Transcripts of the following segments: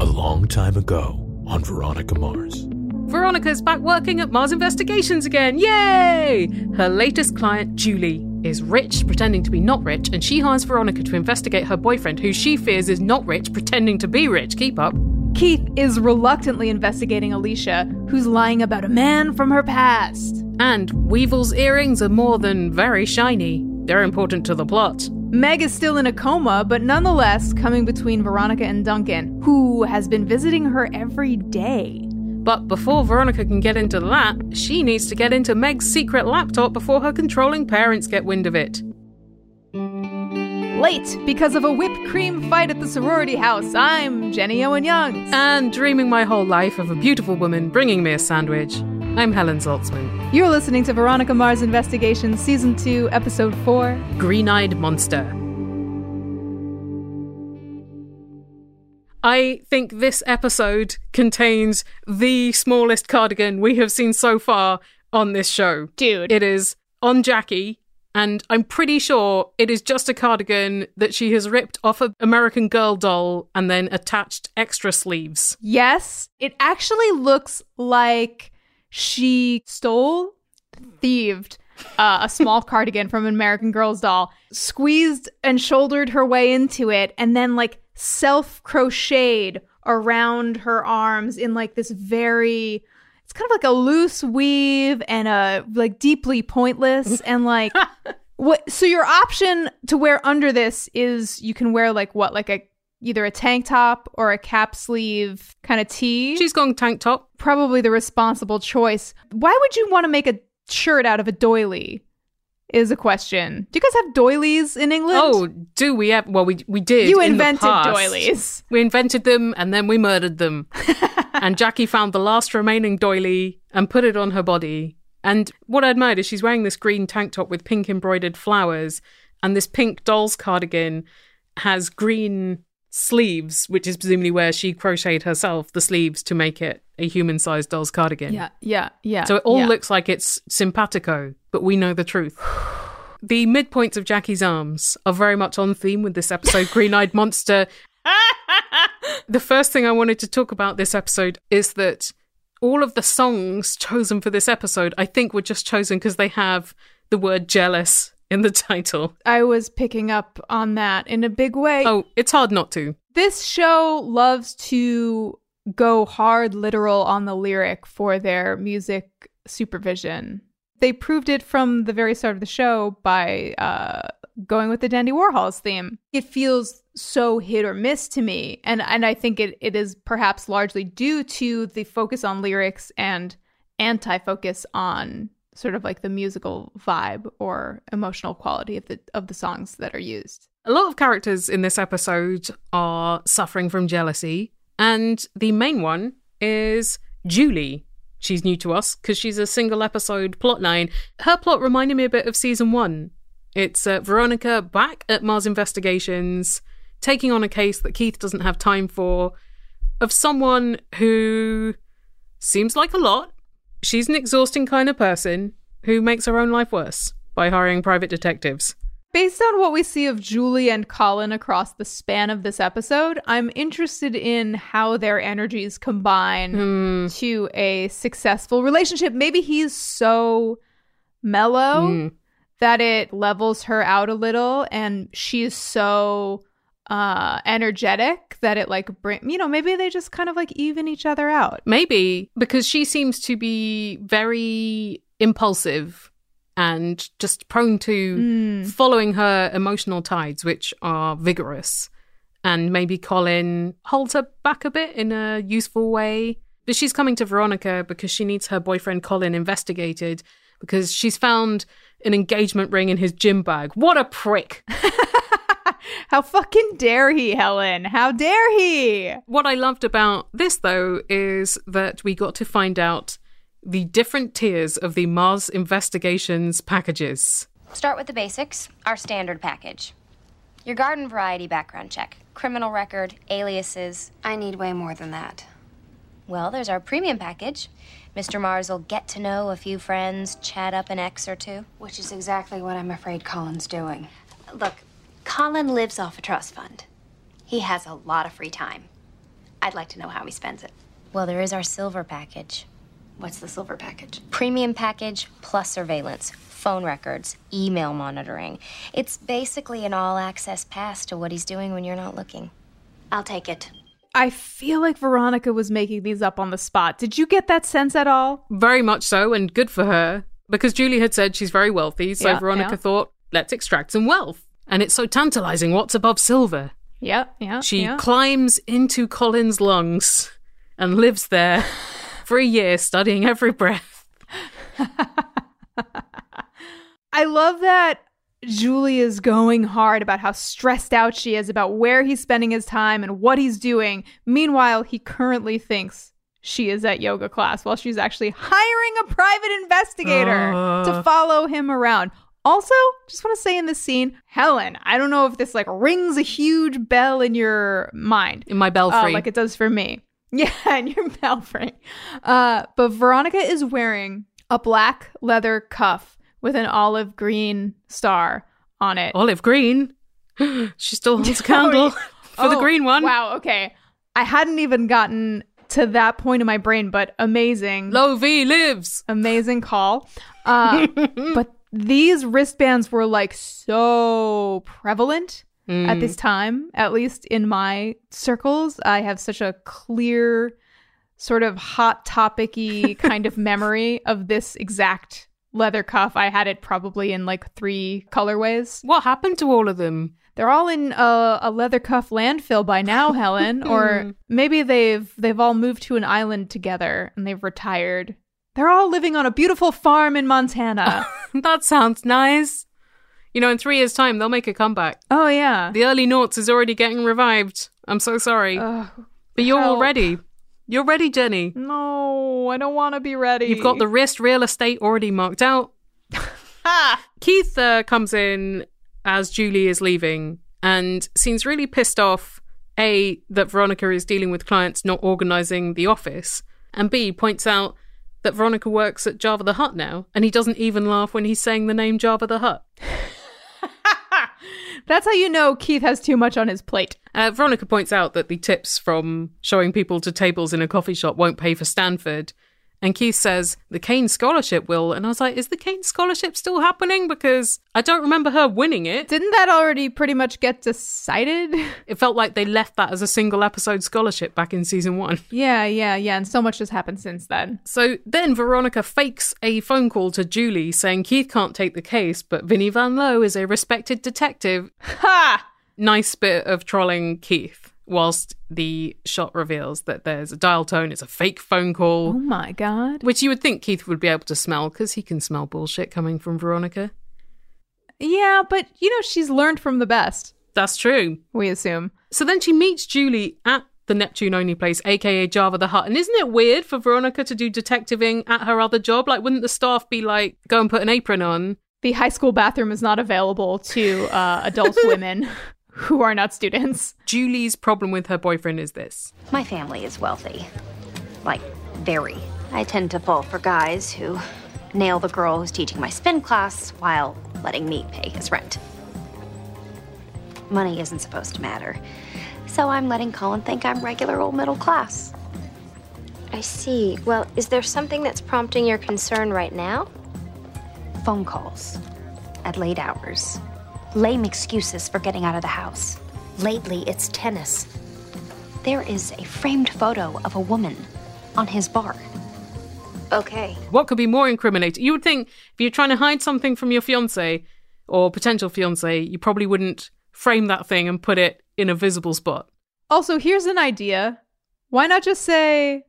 A long time ago on Veronica Mars. Veronica's back working at Mars Investigations again. Yay! Her latest client, Julie, is rich, pretending to be not rich, and she hires Veronica to investigate her boyfriend, who she fears is not rich, pretending to be rich. Keep up. Keith is reluctantly investigating Alicia, who's lying about a man from her past. And Weevil's earrings are more than very shiny. They're important to the plot. Meg is still in a coma, but nonetheless coming between Veronica and Duncan, who has been visiting her every day. But before Veronica can get into that, she needs to get into Meg's secret laptop before her controlling parents get wind of it. Late because of a whipped cream fight at the sorority house, I'm Jenny Owen Youngs. And dreaming my whole life of a beautiful woman bringing me a sandwich, I'm Helen Zaltzman. You're listening to Veronica Mars Investigation, Season 2, Episode 4 Green Eyed Monster. I think this episode contains the smallest cardigan we have seen so far on this show. Dude. It is on Jackie, and I'm pretty sure it is just a cardigan that she has ripped off an American Girl doll and then attached extra sleeves. Yes, it actually looks like she stole, thieved uh, a small cardigan from an American Girl's doll, squeezed and shouldered her way into it, and then like self crocheted around her arms in like this very it's kind of like a loose weave and a like deeply pointless and like what so your option to wear under this is you can wear like what like a either a tank top or a cap sleeve kind of tee she's going tank top. Probably the responsible choice why would you want to make a shirt out of a doily is a question do you guys have doilies in england Oh, do we have? Well, we we did. you in invented doilies We invented them and then we murdered them. and Jackie found the last remaining doily and put it on her body. And what I admired is she's wearing this green tank top with pink embroidered flowers, and this pink doll's cardigan has green sleeves, which is presumably where she crocheted herself the sleeves to make it a human sized doll's cardigan. yeah yeah yeah So it all yeah. looks like it's simpatico, but we know the truth. The midpoints of Jackie's arms are very much on theme with this episode, Green Eyed Monster. the first thing I wanted to talk about this episode is that all of the songs chosen for this episode, I think, were just chosen because they have the word jealous in the title. I was picking up on that in a big way. Oh, it's hard not to. This show loves to go hard literal on the lyric for their music supervision. They proved it from the very start of the show by uh, going with the Dandy Warhols theme. It feels so hit or miss to me, and and I think it, it is perhaps largely due to the focus on lyrics and anti-focus on sort of like the musical vibe or emotional quality of the of the songs that are used. A lot of characters in this episode are suffering from jealousy, and the main one is Julie. She's new to us because she's a single episode plotline. Her plot reminded me a bit of season one. It's uh, Veronica back at Mars Investigations, taking on a case that Keith doesn't have time for, of someone who seems like a lot. She's an exhausting kind of person who makes her own life worse by hiring private detectives. Based on what we see of Julie and Colin across the span of this episode, I'm interested in how their energies combine to a successful relationship. Maybe he's so mellow Mm. that it levels her out a little and she's so uh energetic that it like bring you know maybe they just kind of like even each other out Maybe because she seems to be very impulsive and just prone to hmm. following her emotional tides, which are vigorous. And maybe Colin holds her back a bit in a useful way. But she's coming to Veronica because she needs her boyfriend Colin investigated because she's found an engagement ring in his gym bag. What a prick. how fucking dare he helen how dare he What I loved about this, though, is that we got to find out the different tiers of the Mars Investigations packages. Start with the basics, our standard package. Your garden variety background check, criminal record, aliases. I need way more than that. Well, there's our premium package. Mr. Mars will get to know a few friends, chat up an ex or two. Which is exactly what I'm afraid Colin's doing. Look, Colin lives off a trust fund. He has a lot of free time. I'd like to know how he spends it. Well, there is our silver package. What's the silver package? Premium package plus surveillance, phone records, email monitoring. It's basically an all access pass to what he's doing when you're not looking. I'll take it. I feel like Veronica was making these up on the spot. Did you get that sense at all? Very much so, and good for her. Because Julie had said she's very wealthy, so Yeah, Veronica yeah. thought, let's extract some wealth. And it's so tantalizing what's above silver. Yeah, yeah. She yeah. climbs into Colin's lungs and lives there for a year studying every breath. I love that Julie is going hard about how stressed out she is about where he's spending his time and what he's doing. Meanwhile, he currently thinks she is at yoga class while she's actually hiring a private investigator Uh. to follow him around. Also, just want to say in this scene, Helen, I don't know if this like rings a huge bell in your mind. In my belfry. Uh, like it does for me. Yeah, and your belfry. Uh, but Veronica is wearing a black leather cuff with an olive green star on it. Olive green. she still holds a candle for the Oh, green one. Wow, okay. I hadn't even gotten to that point in my brain, but amazing. Low V lives. amazing call. Uh, but these wristbands were like so prevalent at this mm. time, at least in my circles. I have such a clear, sort of hot topicy kind of memory of this exact leather cuff. I had it probably in like three colorways. What happened to all of them? They're all in a, a leather cuff landfill by now, Helen, or hmm. maybe they've they've all moved to an island together and they've retired. They're all living on a beautiful farm in Montana. that sounds nice. You know, in three years' time, they'll make a comeback. oh yeah. The early noughts is already getting revived. I'm so sorry. But you're all ready. You're ready, Jenny. no, I don't want to be ready. You've got the wrist real estate already marked out. Keith uh, comes in as Julie is leaving and seems really pissed off. A, that Veronica is dealing with clients not organizing the office. And B, points out that Veronica works at Java the Hut now. And he doesn't even laugh when he's saying the name Java the Hut. That's how you know Keith has too much on his plate. Uh, Veronica points out that the tips from showing people to tables in a coffee shop won't pay for Stanford. And Keith says the Kane Scholarship will. And I was like, is the Kane Scholarship still happening? Because I don't remember her winning it. Didn't that already pretty much get decided? It felt like they left that as a single episode scholarship back in season one. yeah, yeah, yeah. And so much has happened since then. So then Veronica fakes a phone call to Julie saying Keith can't take the case, but Vinnie Van Lowe is a respected detective. Ha! Nice bit of trolling Keith, whilst the shot reveals that there's a dial tone, it's a fake phone call. Oh my god. Which you would think Keith would be able to smell because he can smell bullshit coming from Veronica. Yeah, but you know, she's learned from the best, That's true. we assume. So then she meets Julie at the Neptune only place, aka Java the Hut. And isn't it weird for Veronica to do detectiving at her other job? Like, wouldn't the staff be like, go and put an apron on? The high school bathroom is not available to uh, adult women who are not students. Julie's problem with her boyfriend is this. My family is wealthy. Like, very. I tend to fall for guys who nail the girl who's teaching my spin class while letting me pay his rent. Money isn't supposed to matter. So I'm letting Colin think I'm regular old middle class. I see. Well, is there something that's prompting your concern right now? Phone calls at late hours. Lame excuses for getting out of the house. Lately, it's tennis. There is a framed photo of a woman on his bar. Okay. What could be more incriminating? You would think if you're trying to hide something from your fiance or potential fiance, you probably wouldn't frame that thing and put it in a visible spot. Also, here's an idea. Why not just say,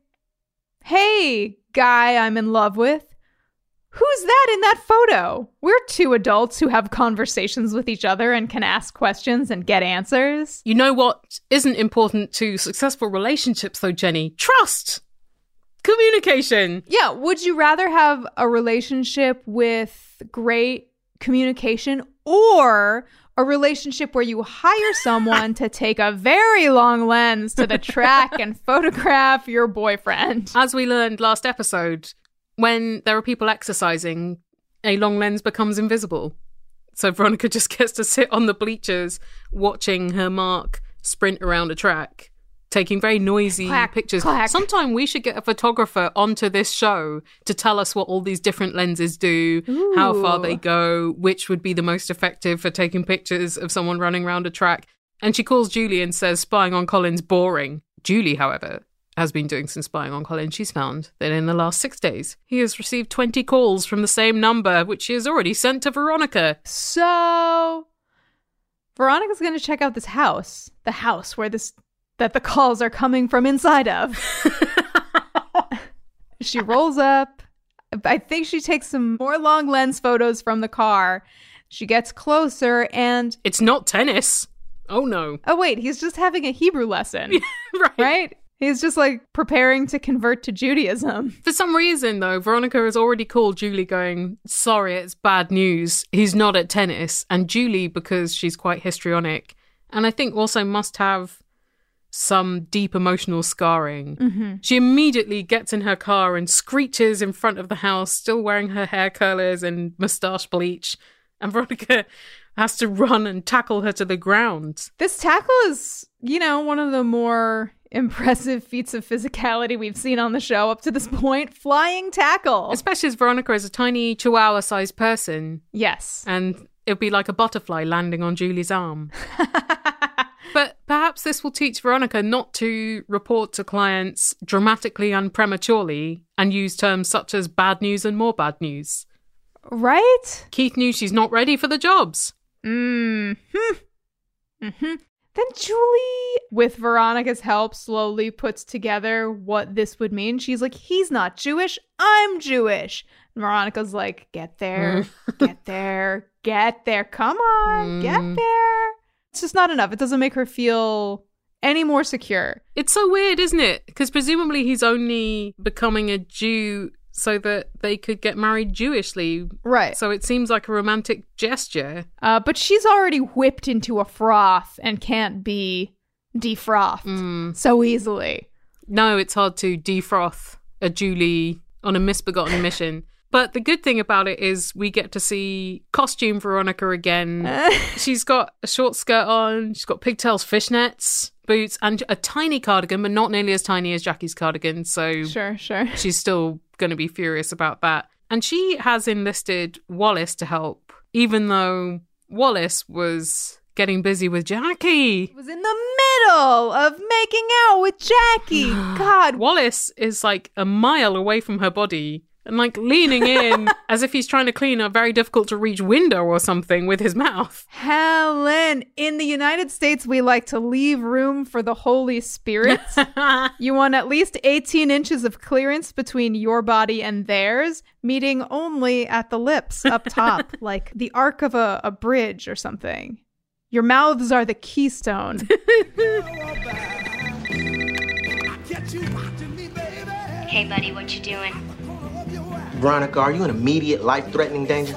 Hey, guy I'm in love with, who's that in that photo? We're two adults who have conversations with each other and can ask questions and get answers. You know what isn't important to successful relationships, though, Jenny? Trust! Communication! Yeah, would you rather have a relationship with great communication or a relationship where you hire someone to take a very long lens to the track and photograph your boyfriend? As we learned last episode, when there are people exercising, a long lens becomes invisible. So Veronica just gets to sit on the bleachers watching her Mark sprint around a track, taking very noisy Clack, pictures. clack. Sometime we should get a photographer onto this show to tell us what all these different lenses do, how far they go, which would be the most effective for taking pictures of someone running around a track. And she calls Julie and says spying on Colin's boring. Julie, however, has been doing some spying on Colin. She's found that in the last six days, he has received 20 calls from the same number, which she has already sent to Veronica. So Veronica's going to check out this house, the house where this that the calls are coming from inside of. she rolls up. I think she takes some more long lens photos from the car. She gets closer and It's not tennis. Oh no. oh wait, he's just having a Hebrew lesson, right. right? He's just like preparing to convert to Judaism. For some reason, though, Veronica has already called Julie going, Sorry, it's bad news. He's not at tennis. And Julie, because she's quite histrionic, and I think also must have some deep emotional scarring, mm-hmm. she immediately gets in her car and screeches in front of the house, still wearing her hair curlers and moustache bleach. And Veronica has to run and tackle her to the ground. This tackle is, you know, one of the more impressive feats of physicality we've seen on the show up to this point. Flying tackle. Especially as Veronica is a tiny chihuahua sized person. yes. and it'd be like a butterfly landing on Julie's arm. but perhaps this will teach Veronica not to report to clients dramatically and prematurely and use terms such as bad news and more bad news. Right? Keith knew she's not ready for the jobs. Mm hmm. hmm Then Julie, with Veronica's help, slowly puts together what this would mean. She's like, he's not Jewish, I'm Jewish. And Veronica's like, get there, mm. get there, get there. Come on, get mm. there. It's just not enough. It doesn't make her feel any more secure. It's so weird, isn't it? Because presumably he's only becoming a Jew so that they could get married Jewishly. Right. So it seems like a romantic gesture. Uh, but she's already whipped into a froth and can't be defrothed so easily. no, it's hard to defroth a Julie on a misbegotten mission. But the good thing about it is we get to see costume Veronica again. she's got a short skirt on, she's got pigtails, fishnets, boots, and a tiny cardigan, but not nearly as tiny as Jackie's cardigan. So Sure, sure. she's still going to be furious about that. And she has enlisted Wallace to help, even though Wallace was getting busy with Jackie. was in the middle of making out with Jackie. God, Wallace is like a mile away from her body and like leaning in as if he's trying to clean a very difficult to reach window or something with his mouth. Helen, in the United States, we like to leave room for the Holy Spirit. you want at least 18 inches of clearance between your body and theirs, meeting only at the lips up top, like the arc of a, a bridge or something. Your mouths are the keystone. Hey, buddy, what you doing? Veronica, are you in immediate life threatening danger?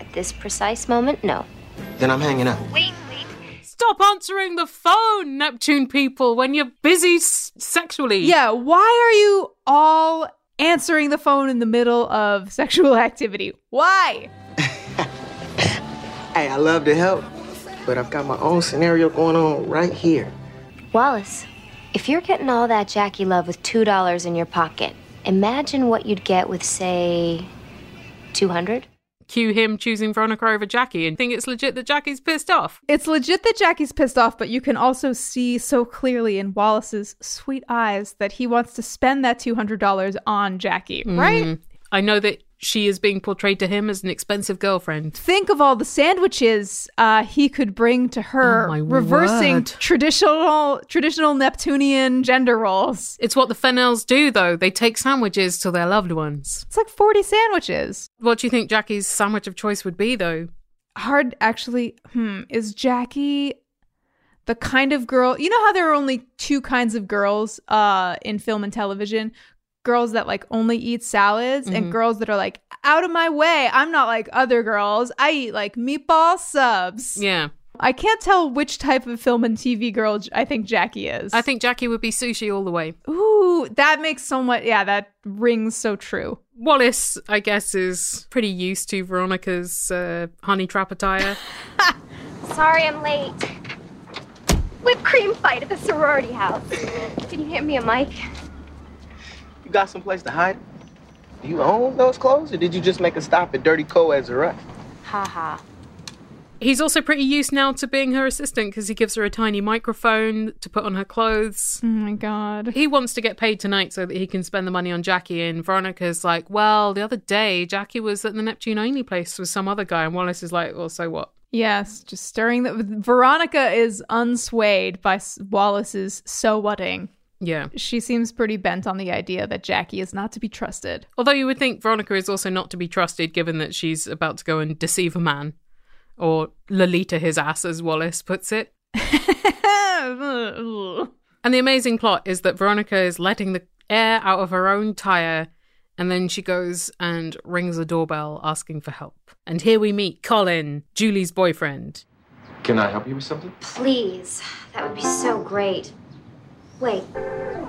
At this precise moment, no. Then I'm hanging up. Wait, wait. Stop answering the phone, Neptune people, when you're busy s- sexually. yeah, why are you all answering the phone in the middle of sexual activity? Why? Hey, I love to help, but I've got my own scenario going on right here. Wallace, if you're getting all that Jackie love with $2 in your pocket, imagine what you'd get with, say, 200 Cue him choosing Veronica over Jackie and think it's legit that Jackie's pissed off. It's legit that Jackie's pissed off, but you can also see so clearly in Wallace's sweet eyes that he wants to spend that $200 on Jackie, right? Mm. I know that she is being portrayed to him as an expensive girlfriend. Think of all the sandwiches uh, he could bring to her, Oh, reversing word. traditional traditional Neptunian gender roles. It's what the Fennels do, though. They take sandwiches to their loved ones. It's like 40 sandwiches. What do you think Jackie's sandwich of choice would be, though? Hard, actually. Hmm. Is Jackie the kind of girl? You know how there are only two kinds of girls uh, in film and television? Girls that like only eat salads Mm-hmm. and girls that are like, out of my way. I'm not like other girls. I eat like meatball subs. Yeah. I can't tell which type of film and TV girl I think Jackie is. I think Jackie would be sushi all the way. Ooh, that makes so much. Yeah, that rings so true. Wallace, I guess, is pretty used to Veronica's uh, honey trap attire. Sorry I'm late. whipped cream fight at the sorority house. Can you hand me a mic? You got someplace to hide? Do you own those clothes, or did you just make a stop at Dirty Co as a ref? Ha ha. He's also pretty used now to being her assistant because he gives her a tiny microphone to put on her clothes. Oh my god. He wants to get paid tonight so that he can spend the money on Jackie. And Veronica's like, Well, the other day, Jackie was at the Neptune only place with some other guy. And Wallace is like, Well, so what? Yes, just stirring the. Veronica is unswayed by Wallace's so whatting. Yeah. She seems pretty bent on the idea that Jackie is not to be trusted. Although you would think Veronica is also not to be trusted given that she's about to go and deceive a man. Or Lolita his ass, as Wallace puts it. And the amazing plot is that Veronica is letting the air out of her own tire, and then she goes and rings a doorbell asking for help. And here we meet Colin, Julie's boyfriend. Can I help you with something? Please. That would be so great. Wait,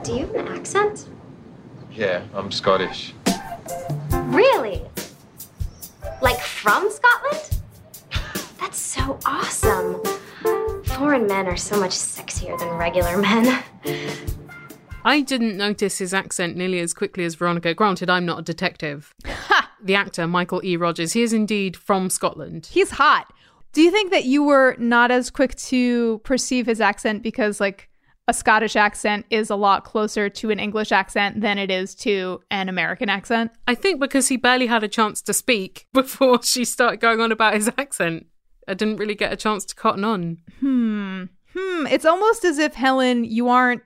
do you have an accent? Yeah, I'm Scottish. Really? Like from Scotland? That's so awesome. Foreign men are so much sexier than regular men. I didn't notice his accent nearly as quickly as Veronica. Granted, I'm not a detective. the actor, Michael E. Rogers, he is indeed from Scotland. He's hot. Do you think that you were not as quick to perceive his accent because, like, a Scottish accent is a lot closer to an English accent than it is to an American accent? I think because he barely had a chance to speak before she started going on about his accent. I didn't really get a chance to cotton on. Hmm. Hmm. It's almost as if, Helen, you aren't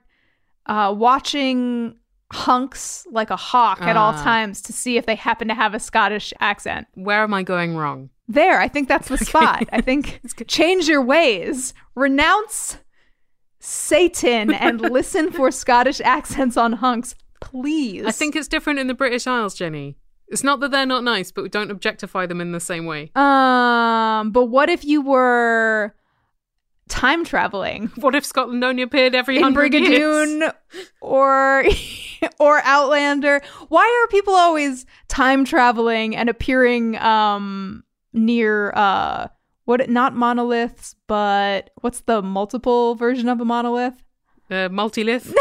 uh, watching hunks like a hawk at all Ah. times to see if they happen to have a Scottish accent. Where am I going wrong? There, I think that's the spot. I think change your ways, renounce Satan, and listen for Scottish accents on hunks, please. I think it's different in the British Isles, Jenny. It's not that they're not nice, but we don't objectify them in the same way. Um, but what if you were time traveling What if Scotland only appeared every in hundred years? Brigadoon or or Outlander? Why are people always time traveling and appearing um near uh what not monoliths, but what's the multiple version of a monolith? Uh, multilith.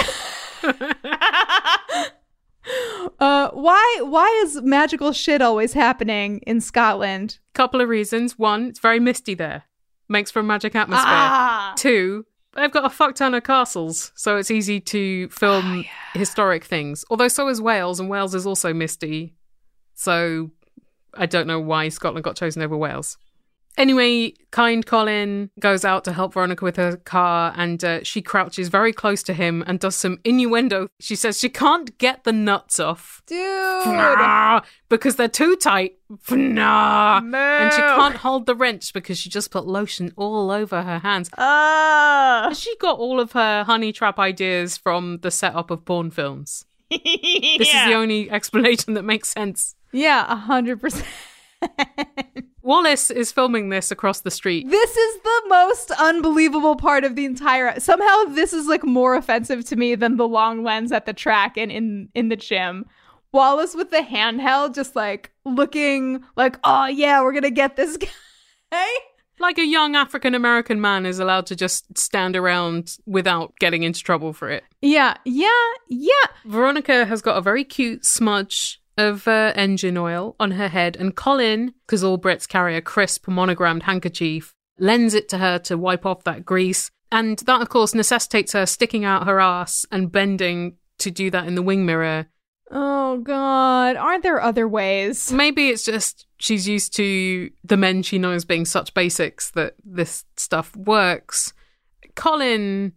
Uh, why why is magical shit always happening in Scotland? Couple of reasons. One, it's very misty there. Makes for a magic atmosphere. Ah. Two, they've got a fuck ton of castles, so it's easy to film historic things. Although so is Wales, and Wales is also misty. So I don't know why Scotland got chosen over Wales. Anyway, kind Colin goes out to help Veronica with her car, and uh, she crouches very close to him and does some innuendo. She says she can't get the nuts off. Dude. Because they're too tight. Nah. And she can't hold the wrench because she just put lotion all over her hands. Ah. She got all of her honey trap ideas from the setup of porn films. This is the only explanation that makes sense. Yeah, a hundred percent. Wallace is filming this across the street. This is the most unbelievable part of the entire. Somehow, this is like more offensive to me than the long lens at the track and in in the gym. Wallace with the handheld, just like looking like, oh yeah, we're gonna get this guy. Like a young African American man is allowed to just stand around without getting into trouble for it. Yeah, yeah, yeah. Veronica has got a very cute smudge of uh, engine oil on her head, and Colin, because all Brits carry a crisp monogrammed handkerchief, lends it to her to wipe off that grease. And that, of course, necessitates her sticking out her ass and bending to do that in the wing mirror. Oh God, aren't there other ways? Maybe it's just she's used to the men she knows being such basics that this stuff works. Colin,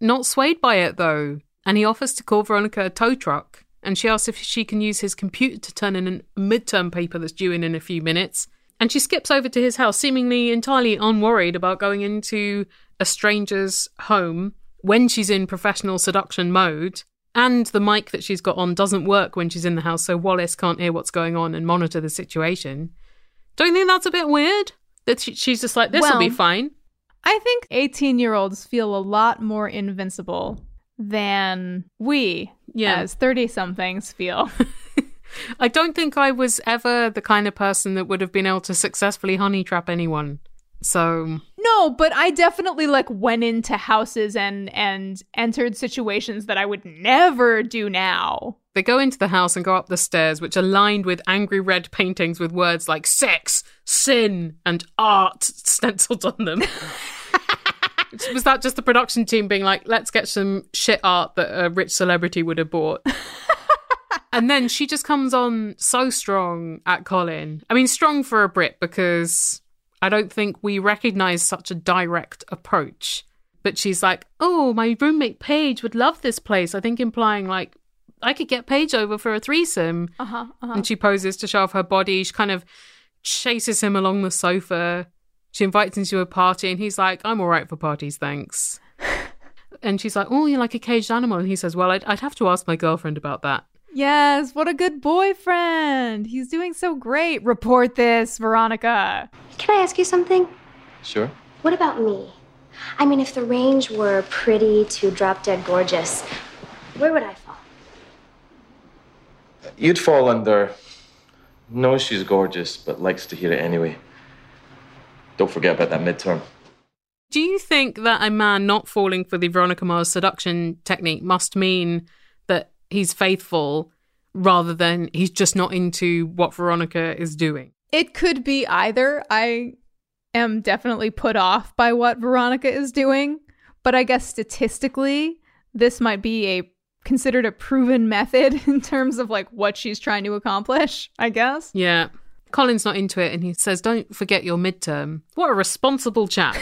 not swayed by it though, and he offers to call Veronica a tow truck, and she asks if she can use his computer to turn in a midterm paper that's due in in a few minutes. And she skips over to his house, seemingly entirely unworried about going into a stranger's home when she's in professional seduction mode. And the mic that she's got on doesn't work when she's in the house, so Wallace can't hear what's going on and monitor the situation. Don't you think that's a bit weird? That she's just like, this will be fine. I think 18 year olds feel a lot more invincible than we, Yeah. as 30 somethings, feel. I don't think I was ever the kind of person that would have been able to successfully honey trap anyone. So No, but I definitely like went into houses and and entered situations that I would never do now. they go into the house and go up the stairs, which are lined with angry red paintings with words like sex, sin, and art stenciled on them. Was that just the production team being like, let's get some shit art that a rich celebrity would have bought? and then she just comes on so strong at Colin. I mean, strong for a Brit because I don't think we recognize such a direct approach. But she's like, oh, my roommate Paige would love this place. I think implying like, I could get Paige over for a threesome. Uh huh. Uh-huh. And she poses to show off her body. She kind of chases him along the sofa. She invites him to a party, and he's like, I'm all right for parties, thanks. and she's like, Oh, you're like a caged animal. And he says, Well, I'd, I'd have to ask my girlfriend about that. Yes, what a good boyfriend. He's doing so great. Report this, Veronica. Can I ask you something? Sure. What about me? I mean, if the range were pretty to drop dead gorgeous, where would I fall? You'd fall under. Knows she's gorgeous, but likes to hear it anyway. Don't forget about that midterm. Do you think that a man not falling for the Veronica Mars seduction technique must mean that he's faithful rather than he's just not into what Veronica is doing? It could be either. I am definitely put off by what Veronica is doing, but I guess statistically, this might be a considered a proven method in terms of like what she's trying to accomplish, I guess. Yeah. Colin's not into it and he says, Don't forget your midterm. What a responsible chap.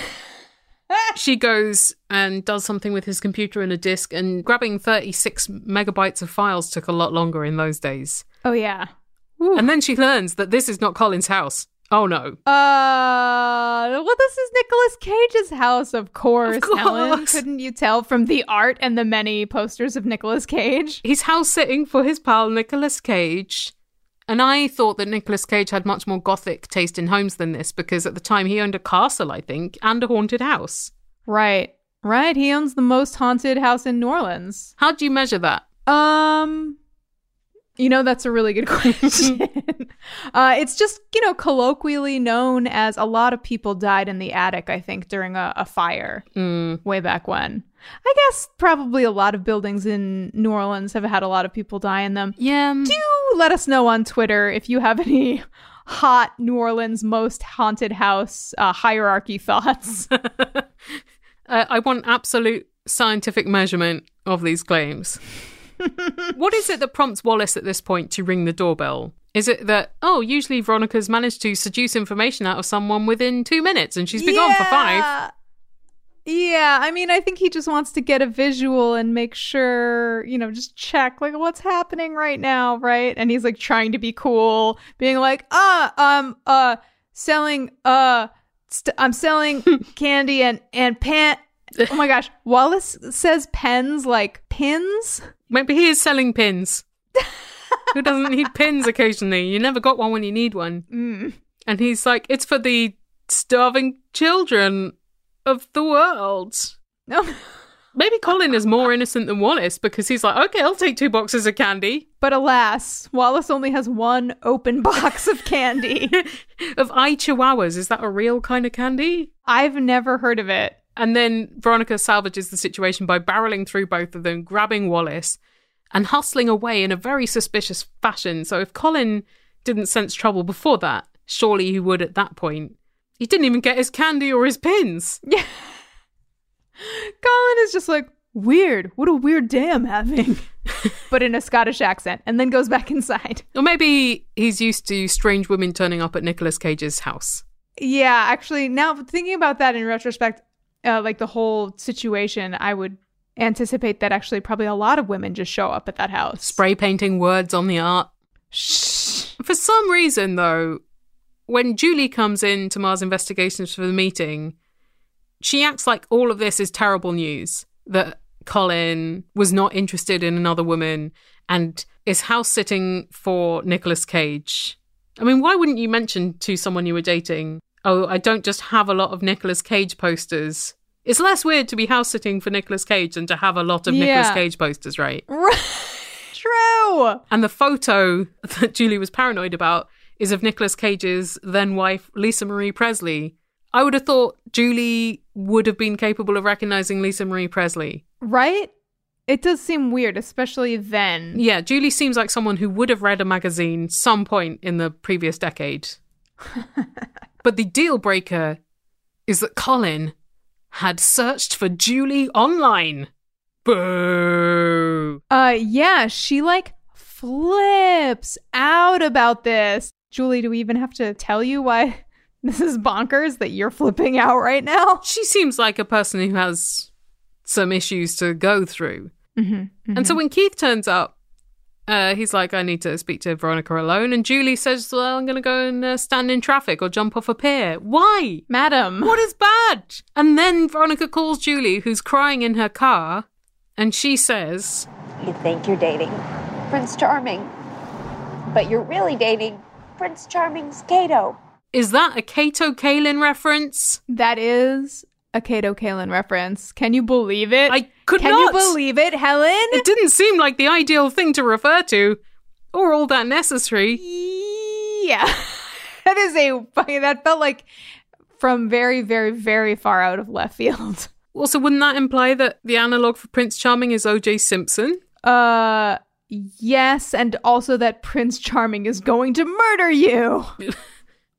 she goes and does something with his computer and a disk, and grabbing 36 megabytes of files took a lot longer in those days. Oh yeah. And then she learns that this is not Colin's house. Oh no. Uh, well, this is Nicolas Cage's house, of course, Of course. Helen. Couldn't you tell from the art and the many posters of Nicolas Cage? He's house sitting for his pal Nicolas Cage. And I thought that Nicolas Cage had much more gothic taste in homes than this because at the time he owned a castle, I think, and a haunted house. Right, right. He owns the most haunted house in New Orleans. How do you measure that? Um, you know, that's a really good question. uh, it's just, you know, colloquially known as a lot of people died in the attic, I think, during a, a fire Mm. way back when. I guess probably a lot of buildings in New Orleans have had a lot of people die in them. Yeah. Do let us know on Twitter if you have any hot New Orleans most haunted house uh, hierarchy thoughts. uh, I want absolute scientific measurement of these claims. What is it that prompts Wallace at this point to ring the doorbell? Is it that, oh, usually Veronica's managed to seduce information out of someone within two minutes and she's been gone for five? Yeah. Yeah, I mean, I think he just wants to get a visual and make sure, you know, just check like what's happening right now, right? And he's like trying to be cool, being like, "Ah, um uh selling uh st- I'm selling candy and and pan Oh my gosh, Wallace says pens like pins? Maybe he is selling pins. Who doesn't need pins occasionally? You never got one when you need one. Mm. And he's like, it's for the starving children of the world. No. Maybe Colin is more innocent than Wallace because he's like, okay, I'll take two boxes of candy. But alas, Wallace only has one open box of candy. of eye chihuahuas. Is that a real kind of candy? I've never heard of it. And then Veronica salvages the situation by barreling through both of them, grabbing Wallace, and hustling away in a very suspicious fashion. So if Colin didn't sense trouble before that, surely he would at that point. He didn't even get his candy or his pins. Yeah. Colin is just like, weird. What a weird day I'm having. but in a Scottish accent, and then goes back inside. Or maybe he's used to strange women turning up at Nicolas Cage's house. Yeah, actually, now thinking about that in retrospect, uh, like the whole situation, I would anticipate that actually probably a lot of women just show up at that house. Spray painting words on the art. Shh. For some reason, though, when Julie comes in to Mars Investigations for the meeting, she acts like all of this is terrible news that Colin was not interested in another woman and is house sitting for Nicolas Cage. I mean, why wouldn't you mention to someone you were dating, oh, I don't just have a lot of Nicolas Cage posters? It's less weird to be house sitting for Nicolas Cage than to have a lot of Nicolas Cage posters, right? True. And the photo that Julie was paranoid about is of Nicolas Cage's then wife, Lisa Marie Presley, I would have thought Julie would have been capable of recognizing Lisa Marie Presley. Right? It does seem weird, especially then. Yeah, Julie seems like someone who would have read a magazine some point in the previous decade. But the deal breaker is that Colin had searched for Julie online. Boo! Uh yeah, she like flips out about this. Julie, do we even have to tell you why this is bonkers that you're flipping out right now? She seems like a person who has some issues to go through. Mm-hmm, And so when Keith turns up, uh, he's like, I need to speak to Veronica alone. And Julie says, Well, I'm going to go and uh, stand in traffic or jump off a pier. Why? Madam. What is bad? And then Veronica calls Julie, who's crying in her car, and she says, You think you're dating Prince Charming, but you're really dating Prince Charming's Kato. Is that a Kato Kaelin reference? That is a Kato Kaelin reference. Can you believe it? I could Can not. you believe it, Helen? It didn't seem like the ideal thing to refer to, or all that necessary. Yeah. that is a fucking that felt like from very, very, very far out of left field. Also, wouldn't that imply that the analog for Prince Charming is O.J. Simpson? Uh yes, and also that Prince Charming is going to murder you.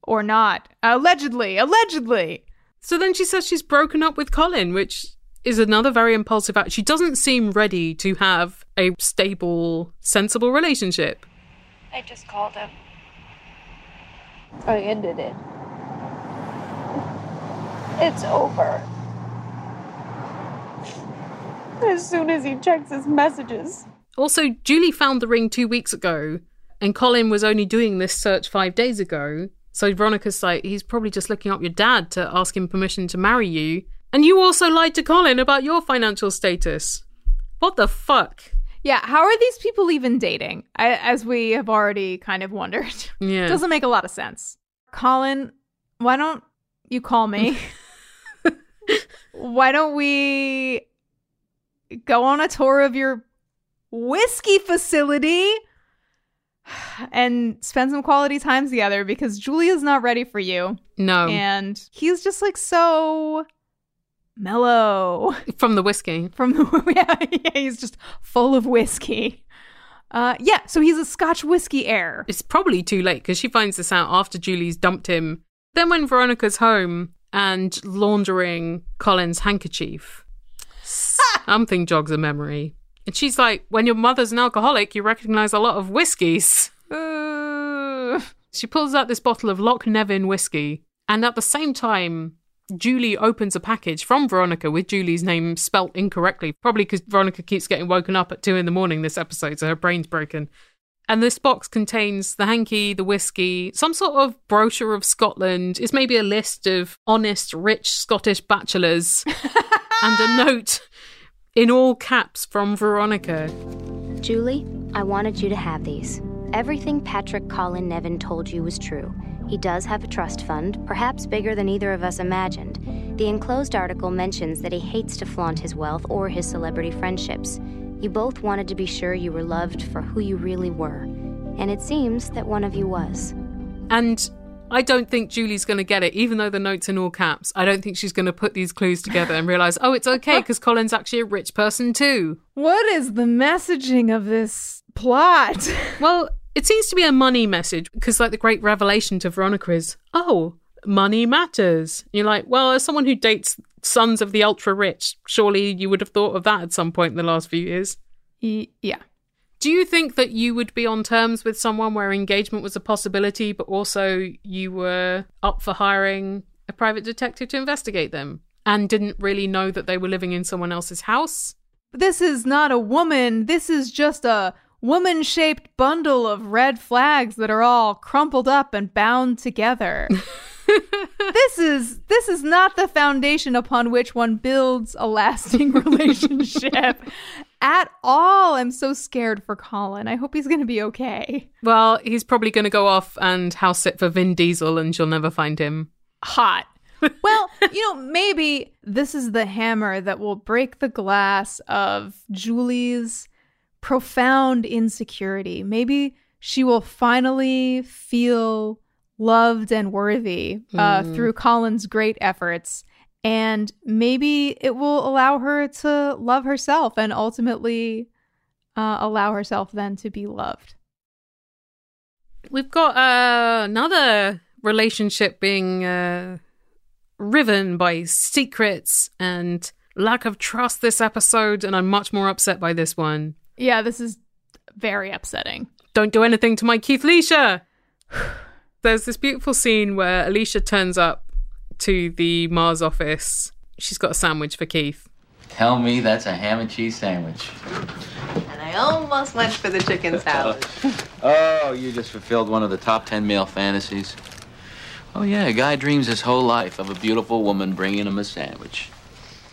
or not. Allegedly, allegedly. So then she says she's broken up with Colin, which is another very impulsive act. She doesn't seem ready to have a stable, sensible relationship. I just called him. I ended it. It's over. As soon as he checks his messages. Also, Julie found the ring two weeks ago, and Colin was only doing this search five days ago. So Veronica's like, he's probably just looking up your dad to ask him permission to marry you. And you also lied to Colin about your financial status. What the fuck? Yeah, how are these people even dating? I, as we have already kind of wondered. Yeah. Doesn't make a lot of sense. Colin, why don't you call me? why don't we go on a tour of your whiskey facility and spend some quality time together because Julia's not ready for you. No. And he's just like so mellow From the whiskey. from the yeah, yeah, he's just full of whiskey. Uh yeah, so he's a Scotch whiskey heir. It's probably too late because she finds this out after Julie's dumped him. Then, when Veronica's home and laundering Colin's handkerchief, something jogs a memory. And she's like, When your mother's an alcoholic, you recognize a lot of whiskies. Uh, She pulls out this bottle of Loch Nevin whiskey, and at the same time, Julie opens a package from Veronica with Julie's name spelt incorrectly, probably because Veronica keeps getting woken up at two in the morning this episode, so her brain's broken. And this box contains the hanky, the whiskey, some sort of brochure of Scotland. It's maybe a list of honest, rich Scottish bachelors, and a note in all caps from Veronica. Julie, I wanted you to have these. Everything Patrick Colin Nevin told you was true. He does have a trust fund, perhaps bigger than either of us imagined. The enclosed article mentions that he hates to flaunt his wealth or his celebrity friendships. You both wanted to be sure you were loved for who you really were. And it seems that one of you was. And I don't think Julie's going to get it, even though the note's in all caps. I don't think she's going to put these clues together and realize, oh, it's okay because Colin's actually a rich person too. what is the messaging of this plot? Well, it seems to be a money message because, like, the great revelation to Veronica is, oh, money matters. And you're like, well, as someone who dates sons of the ultra rich, surely you would have thought of that at some point in the last few years. Y- yeah. Do you think that you would be on terms with someone where engagement was a possibility, but also you were up for hiring a private detective to investigate them and didn't really know that they were living in someone else's house? This is not a woman. This is just a woman shaped bundle of red flags that are all crumpled up and bound together. this is this is not the foundation upon which one builds a lasting relationship at all. I'm so scared for Colin. I hope he's going to be okay. Well, he's probably going to go off and house sit for Vin Diesel and you'll never find him. Hot. well, you know, maybe this is the hammer that will break the glass of Julie's profound insecurity. Maybe she will finally feel loved and worthy uh, Mm. through Colin's great efforts. And maybe it will allow her to love herself and ultimately uh, allow herself then to be loved. We've got uh, another relationship being uh, riven by secrets and lack of trust this episode, and I'm much more upset by this one. Yeah, this is very upsetting. Don't do anything to my Keith Leisha. There's this beautiful scene where Alicia turns up to the Mars office. She's got a sandwich for Keith. Tell me that's a ham and cheese sandwich. And I almost went for the chicken salad. Oh, you just fulfilled one of the top 10 male fantasies. Oh, yeah, a guy dreams his whole life of a beautiful woman bringing him a sandwich.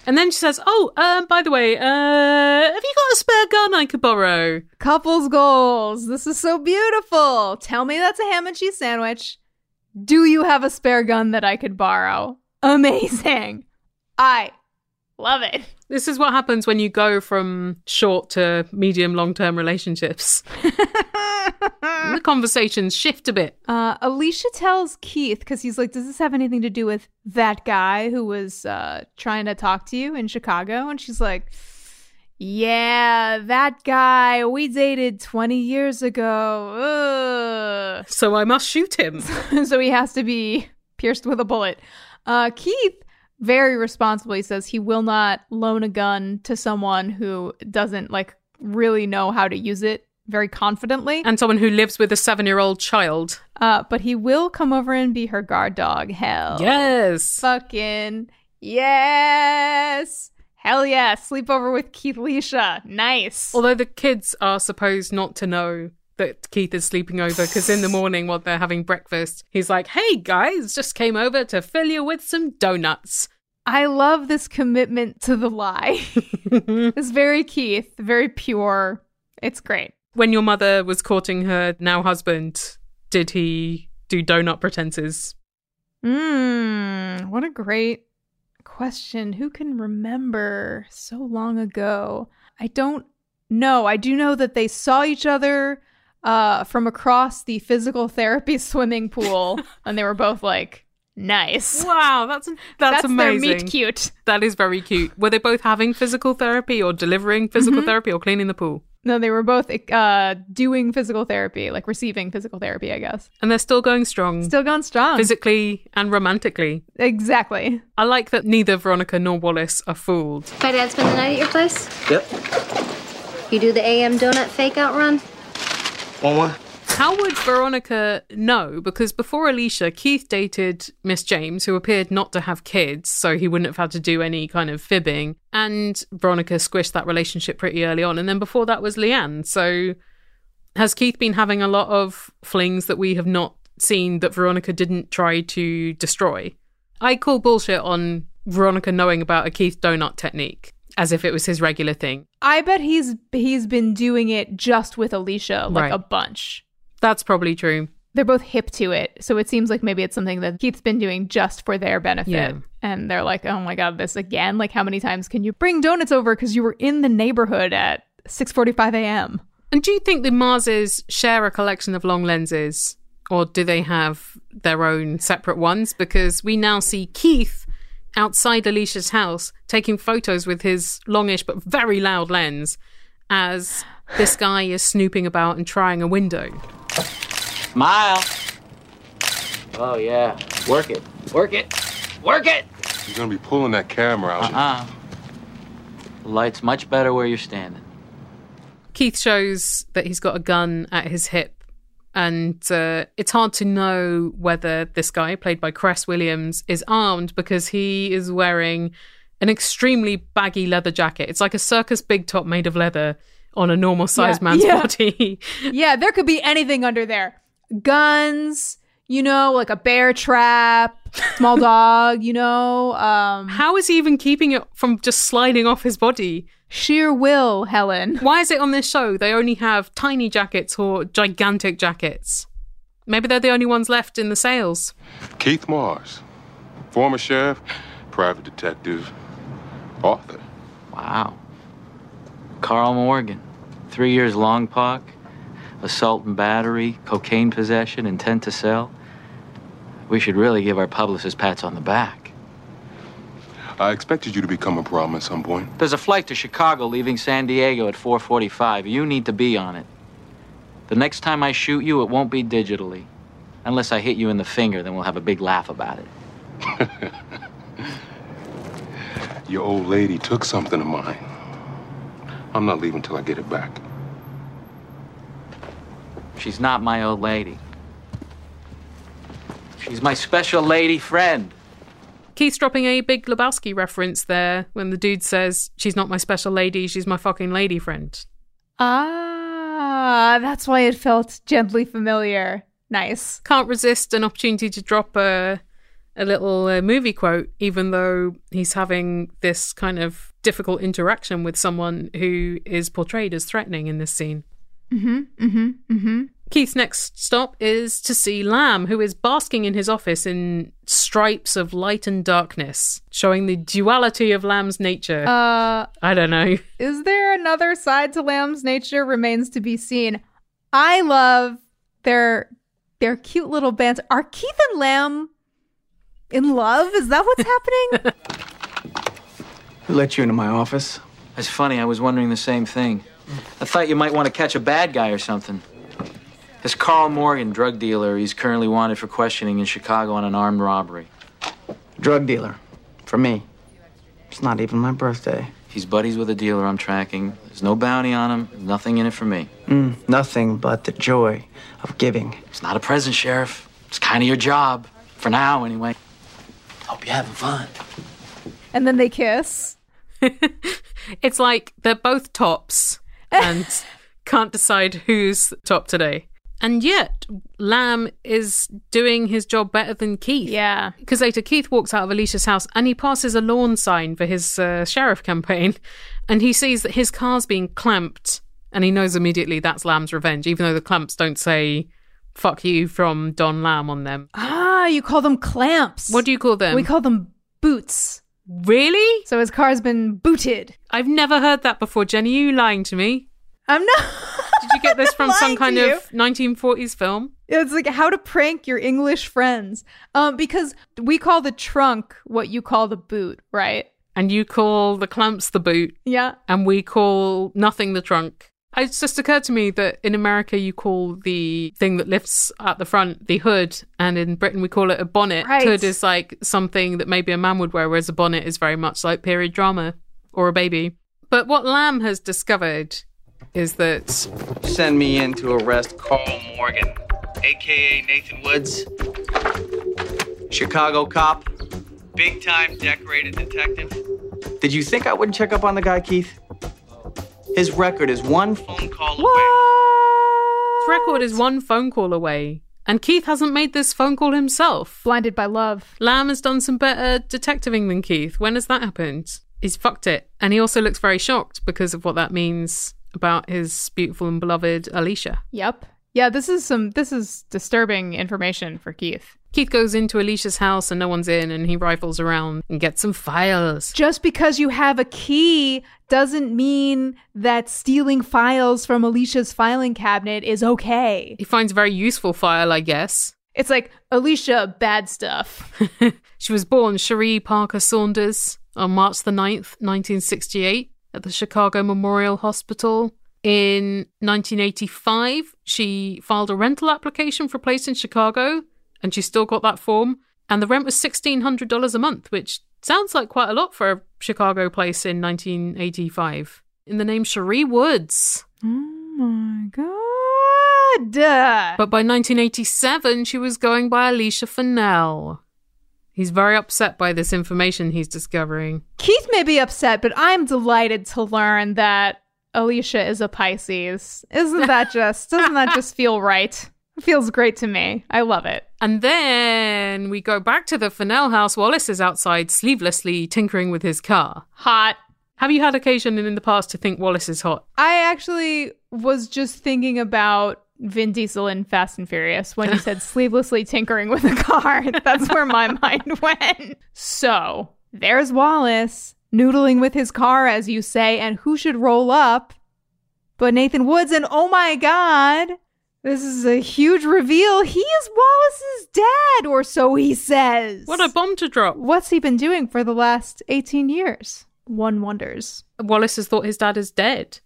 And then she says, "Oh, um, by the way, uh, have you got a spare gun I could borrow?" Couples goals. This is so beautiful. Tell me that's a ham and cheese sandwich. Do you have a spare gun that I could borrow? Amazing. I love it. This is what happens when you go from short to medium long term relationships. the conversations shift a bit. Uh, Alicia tells Keith because he's like, "Does this have anything to do with that guy who was uh, trying to talk to you in Chicago?" And she's like, "Yeah, that guy we dated twenty years ago. Ugh." So I must shoot him. so he has to be pierced with a bullet." Uh, Keith very responsibly says he will not loan a gun to someone who doesn't like really know how to use it very confidently. and someone who lives with a seven year old child. Uh, but he will come over and be her guard dog. Hell. Yes. Fucking yes. Hell yeah. Sleep over with Keith Leisha. Nice. Although the kids are supposed not to know that Keith is sleeping over because in the morning while they're having breakfast, he's like, hey guys, just came over to fill you with some donuts. I love this commitment to the lie. it's very Keith, very pure. It's great. When your mother was courting her now husband, did he do donut pretenses? Mmm, what a great question. Who can remember so long ago? I don't know. I do know that they saw each other uh, from across the physical therapy swimming pool, and they were both like, nice. Wow, that's that's, That's their amazing. meet cute. That is very cute. Were they both having physical therapy or delivering physical therapy or cleaning the pool? No, they were both uh, doing physical therapy, like receiving physical therapy, I guess. And they're still going strong. Still going strong. physically and romantically. exactly. I like that neither Veronica nor Wallace are fooled. My dad spend the night at your place? Yep. You do the AM donut fake out run? How would Veronica know? Because before Alicia, Keith dated Miss James, who appeared not to have kids, so he wouldn't have had to do any kind of fibbing. And Veronica squished that relationship pretty early on. And then before that was Leanne. So has Keith been having a lot of flings that we have not seen that Veronica didn't try to destroy? I call bullshit on Veronica knowing about a Keith donut technique as if it was his regular thing. I bet he's he's been doing it just with Alicia like Right. a bunch. That's probably true. They're both hip to it, so it seems like maybe it's something that Keith's been doing just for their benefit. Yeah. And they're like, "Oh my god, this again! Like, how many times can you bring donuts over because you were in the neighborhood at 6:45 a.m.?" And do you think the Marses share a collection of long lenses, or do they have their own separate ones? Because we now see Keith outside Alicia's house taking photos with his longish but very loud lens as this guy is snooping about and trying a window. Smile. Oh, yeah. Work it. Work it. Work it. You're gonna be pulling that camera out. Uh-uh. The light's much better where you're standing. Keith shows that he's got a gun at his hip, and uh, it's hard to know whether this guy, played by Cress Williams, is armed because he is wearing an extremely baggy leather jacket. It's like a circus big top made of leather on a normal sized Yeah, man's yeah. body. yeah, there could be anything under there. Guns, you know, like a bear trap, small dog, you know. Um How is he even keeping it from just sliding off his body? sheer will, Helen. Why is it on this show they only have tiny jackets or gigantic jackets? Maybe they're the only ones left in the sales. Keith Mars, former sheriff, private detective, author. Wow. Carl Morgan. Three years Lompoc, assault and battery, cocaine possession, intent to sell. We should really give our publicist pats on the back. I expected you to become a problem at some point. There's a flight to Chicago leaving San Diego at 4:45. You need to be on it. The next time I shoot you, it won't be digitally. Unless I hit you in the finger, then we'll have a big laugh about it. Your old lady took something of mine. I'm not leaving till I get it back. She's not my old lady. She's my special lady friend. Keith's dropping a big Lebowski reference there when the dude says, She's not my special lady, she's my fucking lady friend. Ah, that's why it felt gently familiar. Nice. Can't resist an opportunity to drop a, a little uh, movie quote, even though he's having this kind of difficult interaction with someone who is portrayed as threatening in this scene. Mm-hmm. Mm-hmm. Mm-hmm. Keith's next stop is to see Lamb, who is basking in his office in stripes of light and darkness, showing the duality of Lamb's nature. Uh, I don't know. is there another side to Lamb's nature? Remains to be seen. I love their their cute little bands. Are Keith and Lamb in love? Is that what's happening? Who let you into my office? It's funny, I was wondering the same thing. I thought you might want to catch a bad guy or something. This Carl Morgan, drug dealer, he's currently wanted for questioning in Chicago on an armed robbery. Drug dealer. For me. It's not even my birthday. He's buddies with a dealer I'm tracking. There's no bounty on him, nothing in it for me. Mm, nothing but the joy of giving. It's not a present, Sheriff. It's kind of your job. For now, anyway. Hope you're having fun. And then they kiss. it's like they're both tops and can't decide who's top today. And yet, Lamb is doing his job better than Keith. Yeah. Because later, Keith walks out of Alicia's house and he passes a lawn sign for his uh, sheriff campaign. And he sees that his car's being clamped. And he knows immediately that's Lamb's revenge, even though the clamps don't say, fuck you from Don Lamb on them. Ah, you call them clamps. What do you call them? We call them boots. Really? So his car's been booted. I've never heard that before. Jenny, you lying to me? I'm not. Did you get this from some kind you. of 1940s film? It's like how to prank your English friends. Um, because we call the trunk what you call the boot, right? And you call the clamps the boot. Yeah. And we call nothing the trunk. It just occurred to me that in America you call the thing that lifts at the front the hood, and in Britain we call it a bonnet. Right. Hood is like something that maybe a man would wear, whereas a bonnet is very much like period drama or a baby. But what Lamb has discovered is that Send me in to arrest Carl Morgan, aka Nathan Woods. Chicago cop, big time decorated detective. Did you think I wouldn't check up on the guy, Keith? His record is one phone call away. his record is one phone call away. And Keith hasn't made this phone call himself. Blinded by love. Lamb has done some better detectiving than Keith. When has that happened? He's fucked it. And he also looks very shocked because of what that means about his beautiful and beloved Alicia. Yep. Yeah, this is some this is disturbing information for Keith. Keith goes into Alicia's house and no one's in and he rifles around and gets some files. Just because you have a key doesn't mean that stealing files from Alicia's filing cabinet is okay. He finds a very useful file, I guess. It's like Alicia bad stuff. she was born Cherie Parker Saunders on March the 9th, 1968 at the Chicago Memorial Hospital. In 1985, she filed a rental application for a place in Chicago, and she still got that form. And the rent was $1,600 a month, which sounds like quite a lot for a Chicago place in 1985. In the name Cherie Woods. Oh my god. But by 1987, she was going by Alicia Fennell. He's very upset by this information he's discovering. Keith may be upset, but I'm delighted to learn that Alicia is a Pisces. Isn't that just doesn't that just feel right? It feels great to me. I love it. And then we go back to the Fennell house. Wallace is outside sleevelessly tinkering with his car. Hot. Have you had occasion in the past to think Wallace is hot? I actually was just thinking about Vin Diesel in Fast and Furious when he said sleevelessly tinkering with a car. That's where my mind went. So there's Wallace noodling with his car, as you say, and who should roll up but Nathan Woods? And oh my God, This is a huge reveal. He is Wallace's dad, or so he says. What a bomb to drop. What's he been doing for the last 18 years? One wonders. Wallace has thought his dad is dead.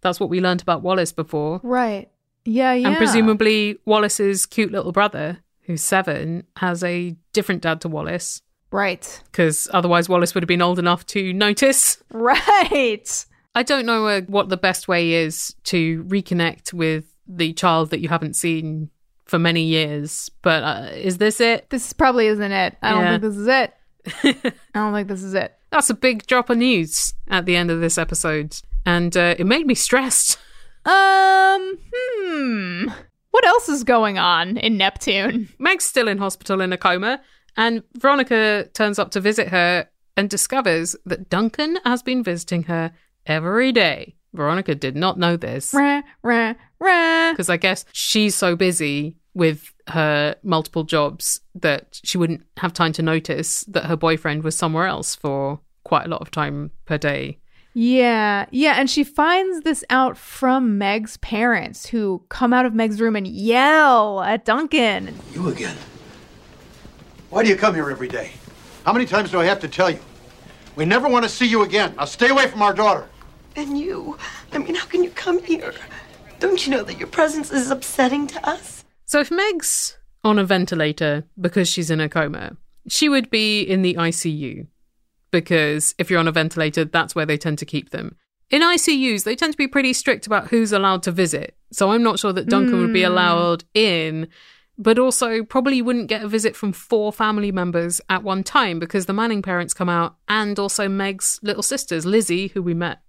That's what we learned about Wallace before. Right. Yeah, yeah. And presumably, Wallace's cute little brother, who's seven, has a different dad to Wallace. Right. Because otherwise, Wallace would have been old enough to notice. Right. I don't know uh, what the best way is to reconnect with the child that you haven't seen for many years, but uh, is this it? This probably isn't it. I don't think this is it. I don't think this is it. That's a big drop of news at the end of this episode, and uh, it made me stressed. Um, hmm. What else is going on in Neptune? Meg's still in hospital in a coma, and Veronica turns up to visit her and discovers that Duncan has been visiting her every day. Veronica did not know this because I guess she's so busy with her multiple jobs that she wouldn't have time to notice that her boyfriend was somewhere else for quite a lot of time per day. Yeah, yeah, and she finds this out from Meg's parents who come out of Meg's room and yell at Duncan. You again? Why do you come here every day? How many times do I have to tell you? We never want to see you again. Now stay away from our daughter. And you? I mean, how can you come here? Don't you know that your presence is upsetting to us? So if Meg's on a ventilator because she's in a coma, she would be in the ICU because if you're on a ventilator, that's where they tend to keep them. In ICUs, they tend to be pretty strict about who's allowed to visit. So I'm not sure that Duncan would be Hmm. allowed in, but also probably wouldn't get a visit from four family members at one time because the Manning parents come out and also Meg's little sisters, Lizzie, who we met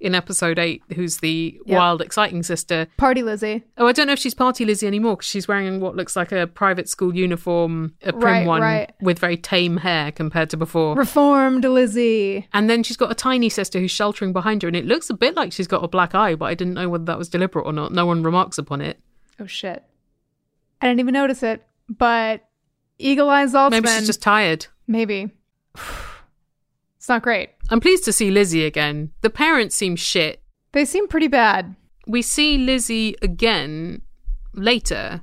in episode eight, who's the Yep. wild, exciting sister. Party Lizzie. Oh, I don't know if she's Party Lizzie anymore because she's wearing what looks like a private school uniform, a prim Right, one right. with very tame hair compared to before. Reformed Lizzie. and then she's got a tiny sister who's sheltering behind her, and it looks a bit like she's got a black eye, but I didn't know whether that was deliberate or not. No one remarks upon it. Oh shit. I didn't even notice it, but Eagle Eye Zaltzman. Maybe she's just tired. Maybe. It's not great. I'm pleased to see Lizzie again. The parents seem shit. They seem pretty bad. We see Lizzie again later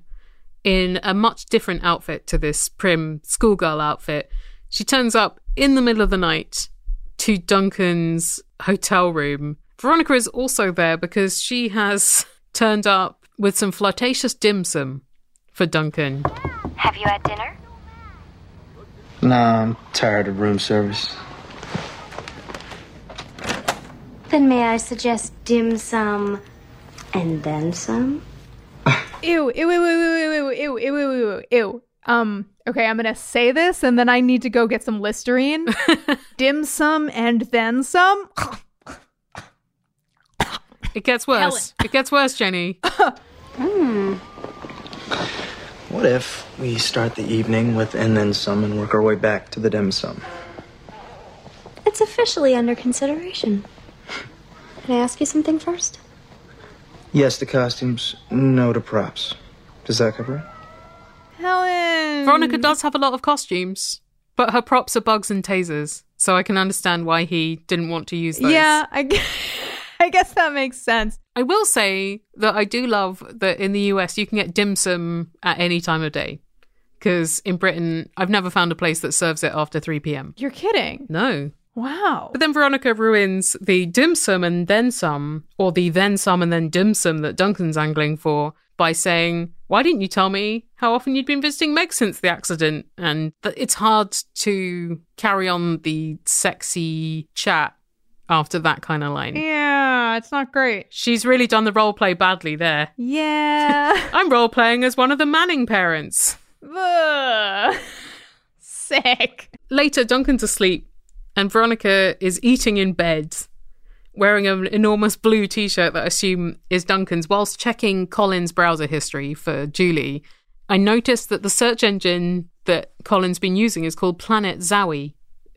in a much different outfit to this prim schoolgirl outfit. She turns up in the middle of the night to Duncan's hotel room. Veronica is also there because she has turned up with some flirtatious dim sum for Duncan. Have you had dinner? Nah, I'm tired of room service. Then may I suggest dim sum and then some? Ew, ew, ew, ew, ew, ew, ew, ew, ew, ew, ew. Um, okay, I'm gonna say this and then I need to go get some Listerine. Dim sum and then some. It gets worse. It gets worse, Jenny. Hmm. What if we start the evening with and then some and work our way back to the dim sum? It's officially under consideration. Can I ask you something first? Yes to costumes, no to props. Does that cover it? Helen. Veronica does have a lot of costumes, but her props are bugs and tasers, so I can understand why he didn't want to use those. Yeah, I, gu- I guess that makes sense. I will say that I do love that in the US you can get dim sum at any time of day. Because in Britain, I've never found a place that serves it after 3 p.m. You're kidding. No. Wow. But then Veronica ruins the dim sum and then some, or the then some and then dim sum that Duncan's angling for by saying, Why didn't you tell me how often you'd been visiting Meg since the accident? And that it's hard to carry on the sexy chat after that kind of line. Yeah, it's not great. She's really done the role play badly there. Yeah. I'm role playing as one of the Manning parents. Ugh. Sick. Later, Duncan's asleep, and Veronica is eating in bed, wearing an enormous blue t shirt that I assume is Duncan's, whilst checking Colin's browser history for Julie. I noticed that the search engine that Colin's been using is called Planet Zowie,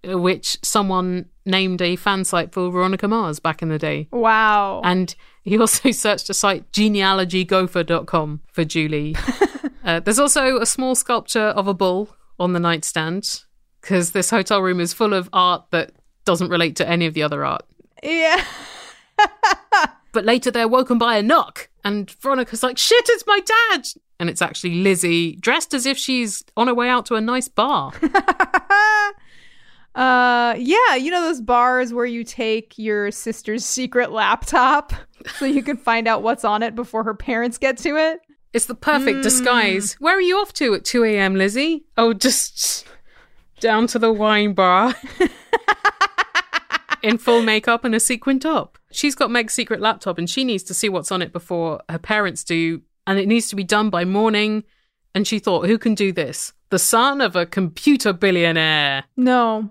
uh, which someone named a fan site for Veronica Mars back in the day. Wow. And he also searched a site, genealogygopher.com, for Julie. uh, there's also a small sculpture of a bull on the nightstand because this hotel room is full of art that doesn't relate to any of the other art. Yeah. But later they're woken by a knock, and Veronica's like, shit, it's my dad! And it's actually Lizzie, dressed as if she's on her way out to a nice bar. Uh, yeah, you know those bars where you take your sister's secret laptop so you can find out what's on it before her parents get to it? It's the perfect disguise. Where are you off to at 2 a.m., Lizzie? Oh, just down to the wine bar. In full makeup and a sequin top. She's got Meg's secret laptop and she needs to see what's on it before her parents do. And it needs to be done by morning. And she thought, who can do this? The son of a computer billionaire. No.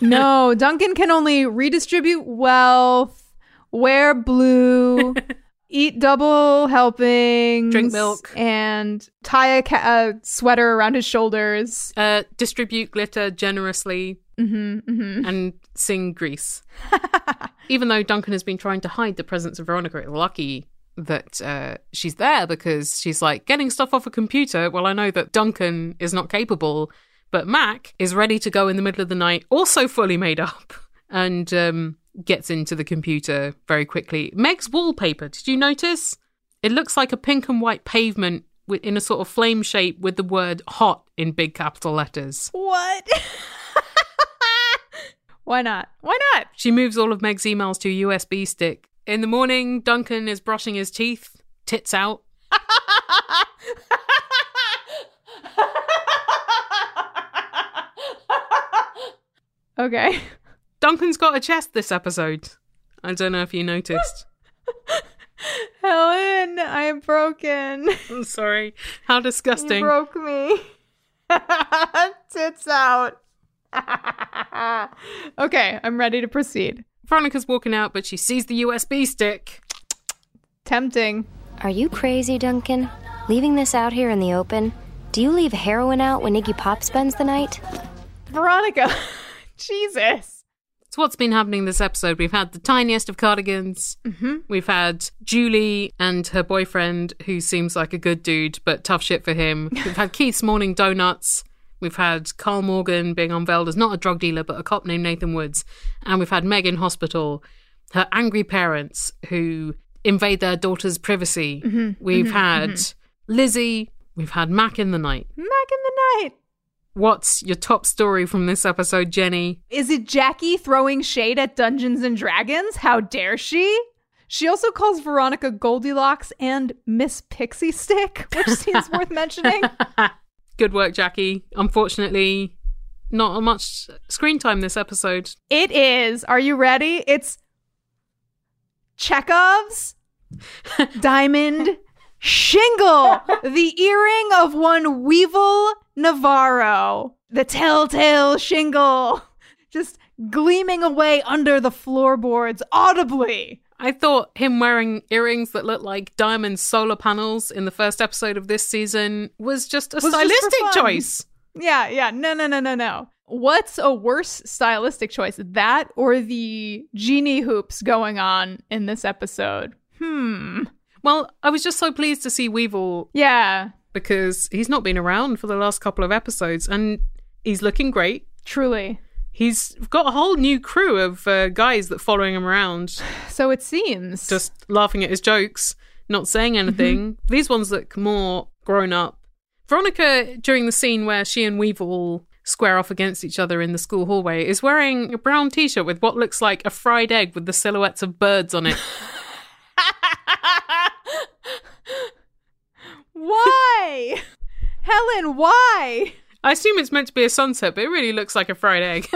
no, Duncan can only redistribute wealth, wear blue, eat double helpings, Drink milk. and tie a, ca- a sweater around his shoulders. Uh, distribute glitter generously hmm hmm and sing Grease. Even though Duncan has been trying to hide the presence of Veronica, it's lucky that uh, she's there because she's like getting stuff off a computer. Well, I know that Duncan is not capable, but Mac is ready to go in the middle of the night, also fully made up, and um, gets into the computer very quickly. Meg's wallpaper, did you notice? It looks like a pink and white pavement in a sort of flame shape with the word hot in big capital letters. What? Why not? Why not? She moves all of Meg's emails to a USB stick. In the morning, Duncan is brushing his teeth, tits out. Okay. Duncan's got a chest this episode. I don't know if you noticed. Helen, I am broken. I'm sorry. How disgusting. You broke me. Tits out. okay, I'm ready to proceed. Veronica's walking out, but she sees the USB stick. Tempting. Are you crazy, Duncan? Leaving this out here in the open? Do you leave heroin out when Iggy Pop spends the night? Veronica. Jesus. What's been happening this episode. We've had the tiniest of cardigans. Mm-hmm. We've had Julie and her boyfriend, who seems like a good dude, but tough shit for him. We've had Keith's morning donuts. We've had Carl Morgan being unveiled as not a drug dealer, but a cop named Nathan Woods. And we've had Meg in hospital, her angry parents who invade their daughter's privacy. Mhm, We've mhm, had mhm. Lizzie. We've had Mac in the night. Mac in the night. What's your top story from this episode, Jenny? Is it Jackie throwing shade at Dungeons and Dragons? How dare she? She also calls Veronica Goldilocks and Miss Pixie Stick, which seems worth mentioning. Good work, Jackie. Unfortunately, not much screen time this episode. It is. Are you ready? It's Chekhov's diamond shingle, the earring of one Weevil Navarro, the telltale shingle, just gleaming away under the floorboards audibly. I thought him wearing earrings that look like diamond solar panels in the first episode of this season was just a Was stylistic fun. choice. Yeah, yeah. No, no, no, no, no. What's a worse stylistic choice? That or the genie hoops going on in this episode? Hmm. Well, I was just so pleased to see Weevil Yeah, because he's not been around for the last couple of episodes and he's looking great. truly. He's got a whole new crew of uh, guys that following him around, So it seems. just laughing at his jokes, not saying anything. These ones look more grown up. Veronica, during the scene where she and Weevil square off against each other in the school hallway, is wearing a brown t shirt with what looks like a fried egg with the silhouettes of birds on it. why? Helen, why? I assume it's meant to be a sunset, but it really looks like a fried egg.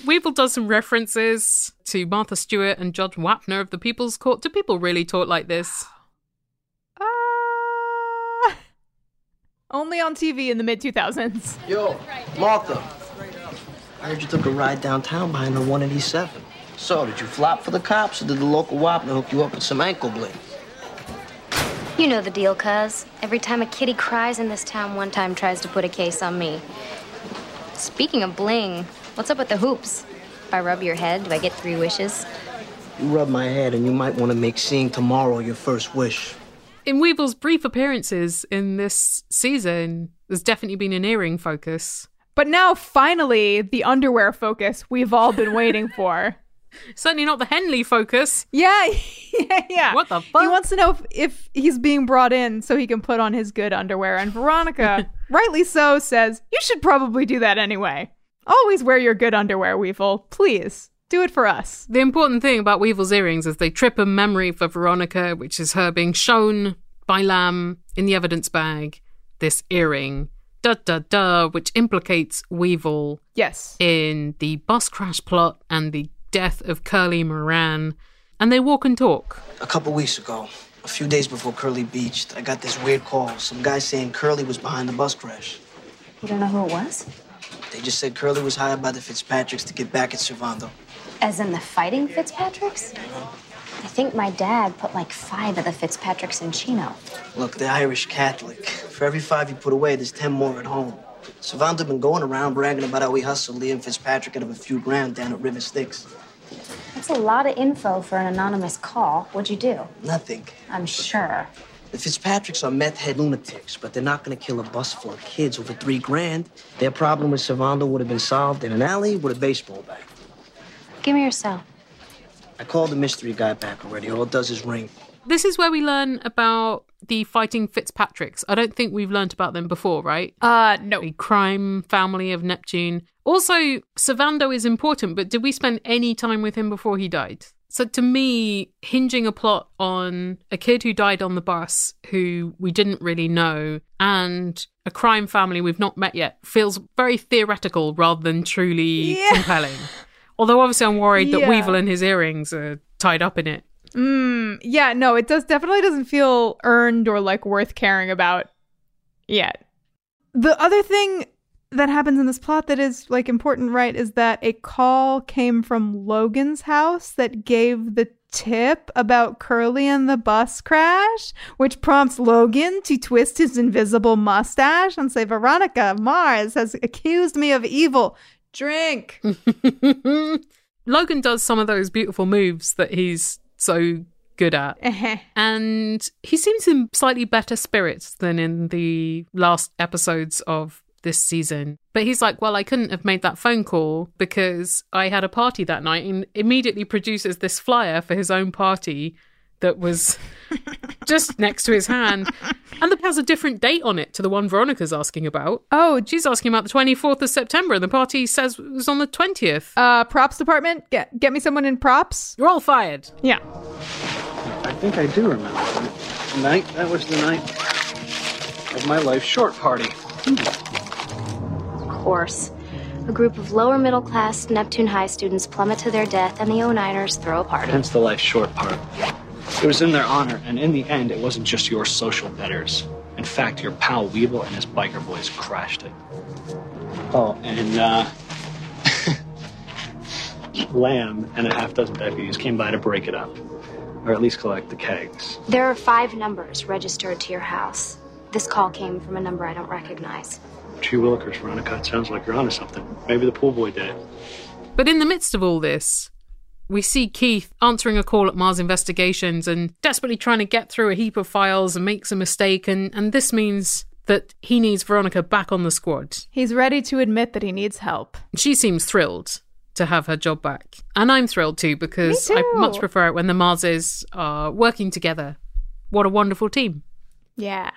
Weevil does some references to Martha Stewart and Judge Wapner of the People's Court. Do people really talk like this? Ah. only on TV in the mid 2000s. Yo, Martha. I heard you took a ride downtown behind the 187. So, did you flop for the cops or did the local Wapner hook you up with some ankle bling? You know the deal, cuz. Every time a kitty cries in this town, one time tries to put a case on me. Speaking of bling, what's up with the hoops? If I rub your head, do I get three wishes? You rub my head and you might want to make seeing tomorrow your first wish. In Weevil's brief appearances in this season, there's definitely been an earring focus. But now, finally, the underwear focus we've all been waiting for. Certainly not the Henley focus. Yeah, yeah, yeah. What the fuck? He wants to know if, if he's being brought in so he can put on his good underwear. And Veronica, rightly so, says, You should probably do that anyway. Always wear your good underwear, Weevil. Please. Do it for us. The important thing about Weevil's earrings is they trip a memory for Veronica, which is her being shown by Lamb in the evidence bag this earring, da da da, which implicates Weevil Yes. in the bus crash plot and the death of Curly Moran. And they walk and talk. A couple weeks ago, a few days before Curly beached, I got this weird call. Some guy saying Curly was behind the bus crash. You don't know who it was? They just said Curly was hired by the Fitzpatricks to get back at Servando. As in the fighting Fitzpatricks? I think my dad put like five of the Fitzpatricks in Chino. Look, they're Irish Catholic. For every five you put away, there's ten more at home. Servando been going around bragging about how we hustled Liam Fitzpatrick out of a few grand down at River Styx. That's a lot of info for an anonymous call. What'd you do? Nothing. I'm sure. The Fitzpatricks are meth head lunatics, but they're not gonna kill a bus full of kids over three grand. Their problem with Servando would have been solved in an alley with a baseball bat. Give me your cell. I called the mystery guy back already. All it does is ring. This is where we learn about the fighting Fitzpatricks. I don't think we've learned about them before, right? Uh, no. The crime family of Neptune. Also, Servando is important, but did we spend any time with him before he died? So to me, hinging a plot on a kid who died on the bus who we didn't really know and a crime family we've not met yet feels very theoretical rather than truly Yeah. compelling. Although obviously I'm worried that Weevil and his earrings are tied up in it. Mm, yeah, no, it does definitely doesn't feel earned or like worth caring about yet. The other thing that happens in this plot that is like important, right, is that a call came from Logan's house that gave the tip about Curly and the bus crash, which prompts Logan to twist his invisible mustache and say, Veronica Mars has accused me of evil. Drink. Logan does some of those beautiful moves that he's so good at. Uh-huh. and he seems in slightly better spirits than in the last episodes of this season. But he's like, Well, I couldn't have made that phone call because I had a party that night, and immediately produces this flyer for his own party that was just next to his hand. And that has a different date on it to the one Veronica's asking about. Oh, she's asking about the 24th of September, and the party says it was on the 20th. Uh, props department, get get me someone in props. You're all fired. Yeah. I think I do remember. The night, that was the night of my life short party. Of course. A group of lower middle class Neptune High students plummet to their death, and the 09ers throw a party. Hence the life short part. It was in their honor, and in the end, it wasn't just your social betters. In fact, your pal Weevil and his biker boys crashed it. Oh, and uh, Lamb and a half dozen deputies came by to break it up, or at least collect the kegs. There are five numbers registered to your house. This call came from a number I don't recognize. Gee willikers, Veronica, it sounds like you're onto something. Maybe the pool boy did it. But in the midst of all this, we see Keith answering a call at Mars Investigations and desperately trying to get through a heap of files and makes a mistake. And, and this means that he needs Veronica back on the squad. He's ready to admit that he needs help. She seems thrilled to have her job back. And I'm thrilled too because Me I much prefer it when the Marses are working together. What a wonderful team. Yeah.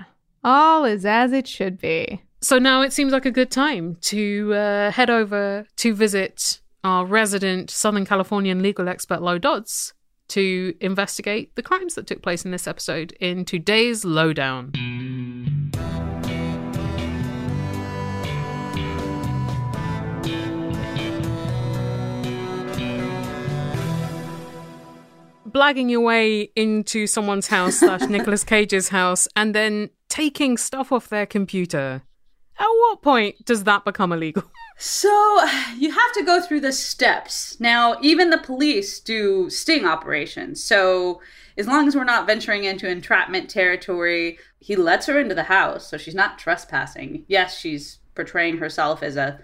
All is as it should be. So now it seems like a good time to uh, head over to visit our resident Southern Californian legal expert, Low Dodds, to investigate the crimes that took place in this episode in today's Lowdown. blagging your way into someone's house slash Nicolas Cage's house and then taking stuff off their computer. At what point does that become illegal? So you have to go through the steps. Now, even the police do sting operations. So as long as we're not venturing into entrapment territory, he lets her into the house. So she's not trespassing. Yes, she's portraying herself as a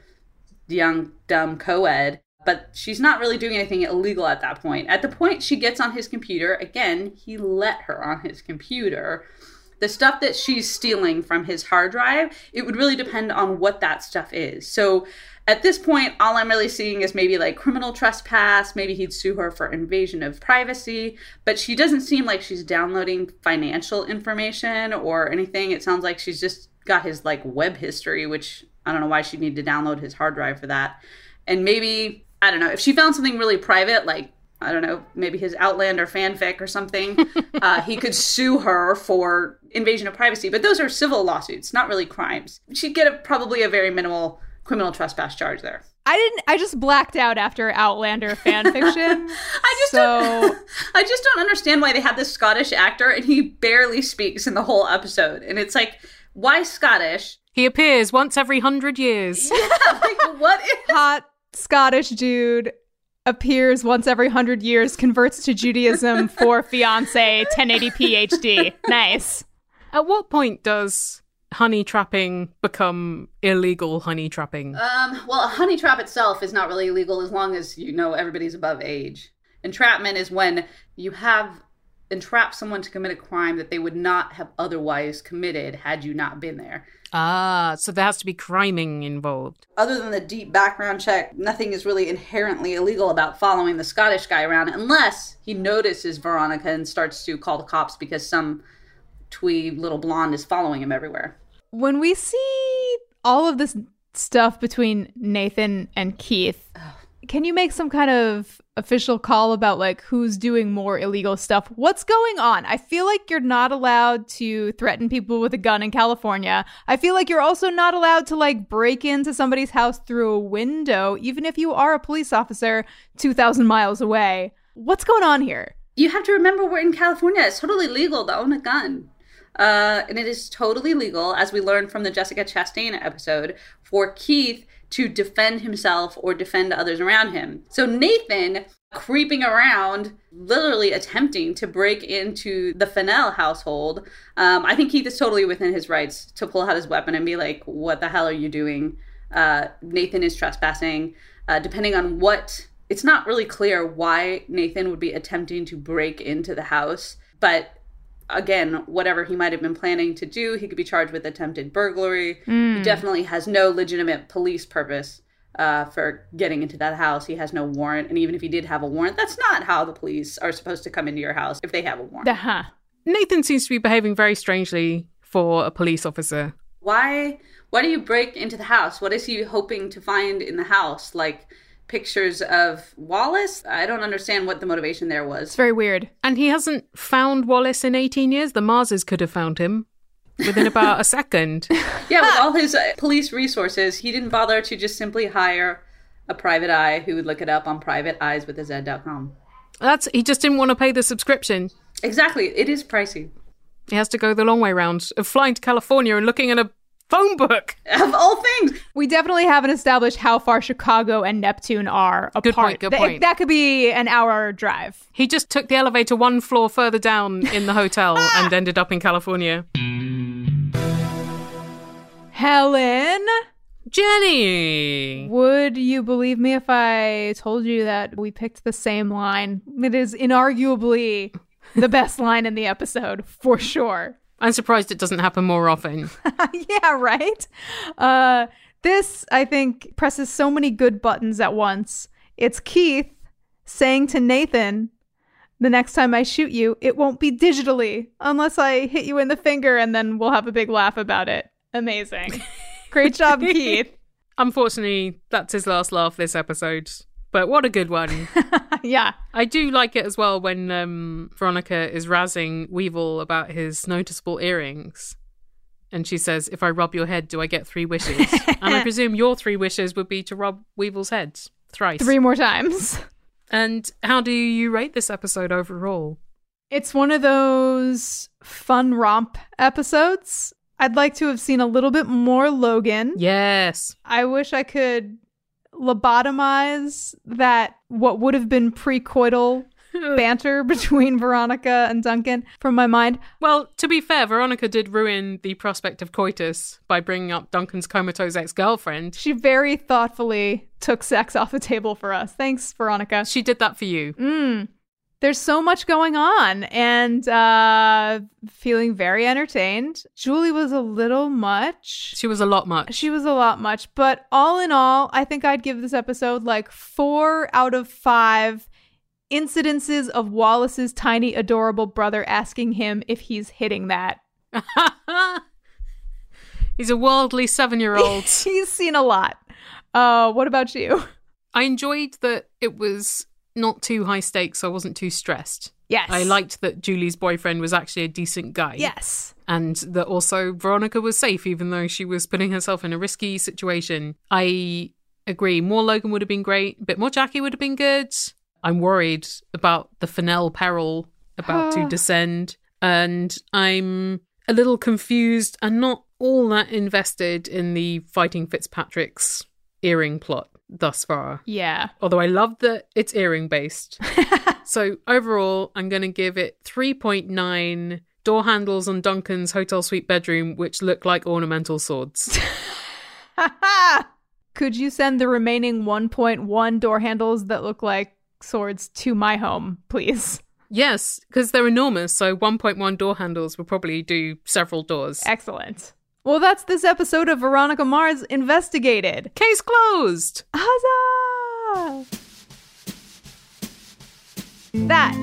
young, dumb co ed, but she's not really doing anything illegal at that point. At the point she gets on his computer, again, he let her on his computer. The stuff that she's stealing from his hard drive, it would really depend on what that stuff is. So, At this point, all I'm really seeing is maybe like criminal trespass. Maybe he'd sue her for invasion of privacy. But she doesn't seem like she's downloading financial information or anything. It sounds like she's just got his like web history, which I don't know why she'd need to download his hard drive for that. And maybe, I don't know, if she found something really private, like I don't know, maybe his Outlander fanfic or something, uh, he could sue her for invasion of privacy. But those are civil lawsuits, not really crimes. She'd get a, probably a very minimal criminal trespass charge there. I didn't. I just blacked out after Outlander fan fiction. I just so don't, I just don't understand why they had this Scottish actor and he barely speaks in the whole episode. And it's like, why Scottish? He appears once every hundred years. Yeah, like what is hot Scottish dude appears once every hundred years, converts to Judaism for fiance 1080p HD. Nice. At what point does honey trapping become illegal honey trapping? Um, well, a honey trap itself is not really illegal as long as you know everybody's above age. Entrapment is when you have entrapped someone to commit a crime that they would not have otherwise committed had you not been there. Ah, so there has to be criming involved. Other than the deep background check, nothing is really inherently illegal about following the Scottish guy around unless he notices Veronica and starts to call the cops because some twee little blonde is following him everywhere. When we see all of this stuff between Nathan and Keith, can you make some kind of official call about like who's doing more illegal stuff? What's going on? I feel like you're not allowed to threaten people with a gun in California. I feel like you're also not allowed to like break into somebody's house through a window, even if you are a police officer 2,000 miles away. What's going on here? You have to remember we're in California. It's totally legal to own a gun. Uh, and it is totally legal, as we learned from the Jessica Chastain episode, for Keith to defend himself or defend others around him. So Nathan creeping around, literally attempting to break into the Fennell household. Um, I think Keith is totally within his rights to pull out his weapon and be like, "What the hell are you doing?" Uh, Nathan is trespassing. Uh, depending on what, it's not really clear why Nathan would be attempting to break into the house, but again, whatever he might have been planning to do, he could be charged with attempted burglary. Mm. He definitely has no legitimate police purpose uh, for getting into that house. He has no warrant. And even if he did have a warrant, that's not how the police are supposed to come into your house if they have a warrant. Uh-huh. Nathan seems to be behaving very strangely for a police officer. Why why do you break into the house? What is he hoping to find in the house? Like pictures of Wallace? I don't understand what the motivation there was. It's very weird. And he hasn't found Wallace in 18 years. The Marses could have found him within about a second. Yeah, with all his uh, police resources, he didn't bother to just simply hire a private eye who would look it up on privateeyeswithaz.com. That's he just didn't want to pay the subscription. Exactly. It is pricey. He has to go the long way round of flying to California and looking at a phone book. Of all things. We definitely haven't established how far Chicago and Neptune are apart. Good point, good Th- point. that could be an hour drive. He just took the elevator one floor further down in the hotel ah! and ended up in California. Helen, Jenny! would you believe me if I told you that we picked the same line? It is inarguably the best line in the episode, for sure. I'm surprised it doesn't happen more often. yeah, right? Uh, this, I think, presses so many good buttons at once. It's Keith saying to Nathan, the next time I shoot you, it won't be digitally unless I hit you in the finger and then we'll have a big laugh about it. Amazing. Great job, Keith. Unfortunately, that's his last laugh this episode. But what a good one. yeah. I do like it as well when um, Veronica is razzing Weevil about his noticeable earrings. And she says, If I rub your head, do I get three wishes? and I presume your three wishes would be to rub Weevil's head thrice. Three more times. And how do you rate this episode overall? It's one of those fun romp episodes. I'd like to have seen a little bit more Logan. Yes. I wish I could lobotomize that what would have been precoital banter between Veronica and Duncan from my mind. Well, to be fair, Veronica did ruin the prospect of coitus by bringing up Duncan's comatose ex girlfriend. She very thoughtfully took sex off the table for us. Thanks, Veronica. She did that for you. Mm. There's so much going on and uh feeling very entertained. Julie was a little much. She was a lot much. She was a lot much, but all in all, I think I'd give this episode like 4 out of 5 incidences of Wallace's tiny adorable brother asking him if he's hitting that. He's a worldly seven year old. He's seen a lot. Uh, what about you? I enjoyed that it was not too high stakes, so I wasn't too stressed. Yes. I liked that Julie's boyfriend was actually a decent guy. Yes. And that also Veronica was safe, even though she was putting herself in a risky situation. I agree. More Logan would have been great. A bit more Jackie would have been good. I'm worried about the Fennell peril about to descend. And I'm a little confused and not all that invested in the fighting Fitzpatrick's earring plot thus far. Yeah. Although I love that it's earring based. so overall, I'm going to give it 3.9 door handles on Duncan's hotel suite bedroom, which look like ornamental swords. Could you send the remaining 1.1 door handles that look like swords to my home, please? yes, because they're enormous. So 1.1 door handles will probably do several doors. Excellent. Well, that's this episode of Veronica Mars Investigated. Case closed. Huzzah! That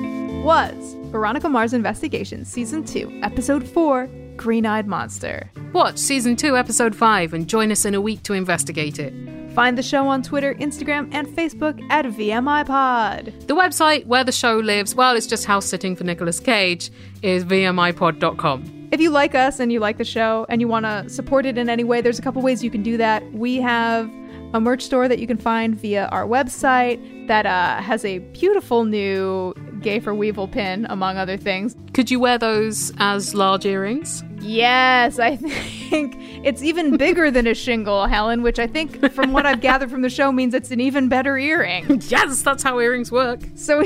was Veronica Mars Investigation Season 2, Episode 4 Green Eyed Monster. Watch Season 2, Episode 5, and join us in a week to investigate it. Find the show on Twitter, Instagram, and Facebook at VMIPod. The website where the show lives, well, it's just house sitting for Nicolas Cage, is VMIPod.com. If you like us and you like the show and you want to support it in any way, there's a couple ways you can do that. We have a merch store that you can find via our website that uh, has a beautiful new Gay for Weevil pin, among other things. Could you wear those as large earrings? Yes, I think it's even bigger than a shingle, Helen, which I think, from what I've gathered from the show, means it's an even better earring. yes, that's how earrings work. So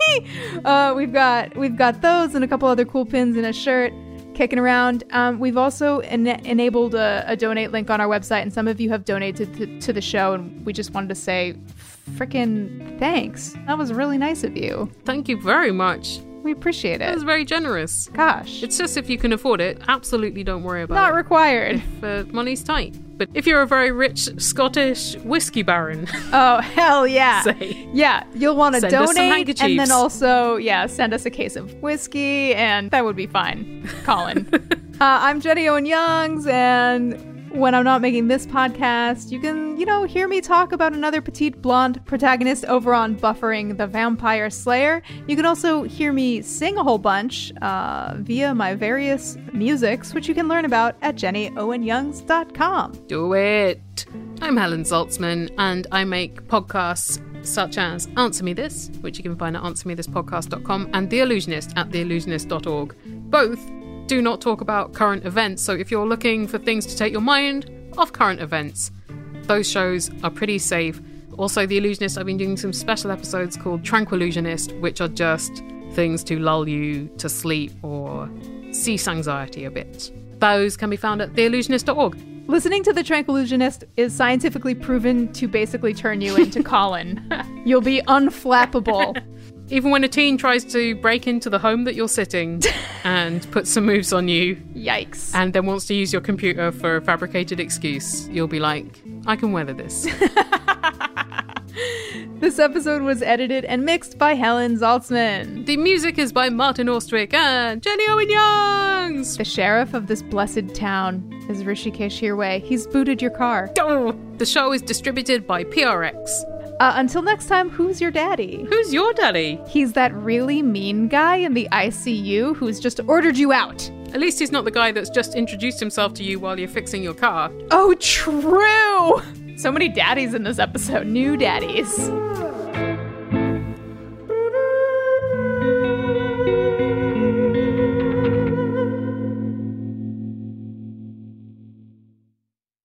uh, we've got we've got those and a couple other cool pins and a shirt kicking around. Um, we've also en- enabled a, a, donate link on our website, and some of you have donated to, to the show, and we just wanted to say, freaking thanks. That was really nice of you. Thank you very much. We appreciate it. That was very generous. Gosh. It's just if you can afford it, absolutely don't worry about Not it. Not required. If uh, money's tight. But if you're a very rich Scottish whiskey baron. oh, hell yeah. Say, yeah, you'll want to donate and then also also, yeah, send us a case of whiskey and that would be fine, Colin. uh, I'm Jenny Owen Youngs and when I'm not making this podcast, you can, you know, hear me talk about another petite blonde protagonist over on Buffering the Vampire Slayer. You can also hear me sing a whole bunch uh, via my various musics, which you can learn about at jennyowenyoungs.com. Do it! I'm Helen Zaltzman, and I make podcasts such as Answer Me This, which you can find at answermethispodcast.com, and The Allusionist at theallusionist.org. Both do not talk about current events. So if you're looking for things to take your mind off current events, those shows are pretty safe. Also, The Allusionist, I've been doing some special episodes called Tranquillusionist, which are just things to lull you to sleep or cease anxiety a bit. Those can be found at theallusionist.org. Listening to The Tranquillusionist is scientifically proven to basically turn you into Colin. You'll be unflappable. Even when a teen tries to break into the home that you're sitting and put some moves on you. Yikes. And then wants to use your computer for a fabricated excuse, you'll be like, I can weather this. this episode was edited and mixed by Helen Zaltzman. The music is by Martin Austwick and Jenny Owen Youngs. The sheriff of this blessed town is Hrishikesh Hirway. He's booted your car. Oh, the show is distributed by PRX. Uh, until next time, who's your daddy? Who's your daddy? He's that really mean guy in the ICU who's just ordered you out. At least he's not the guy that's just introduced himself to you while you're fixing your car. Oh, true! So many daddies in this episode. New daddies.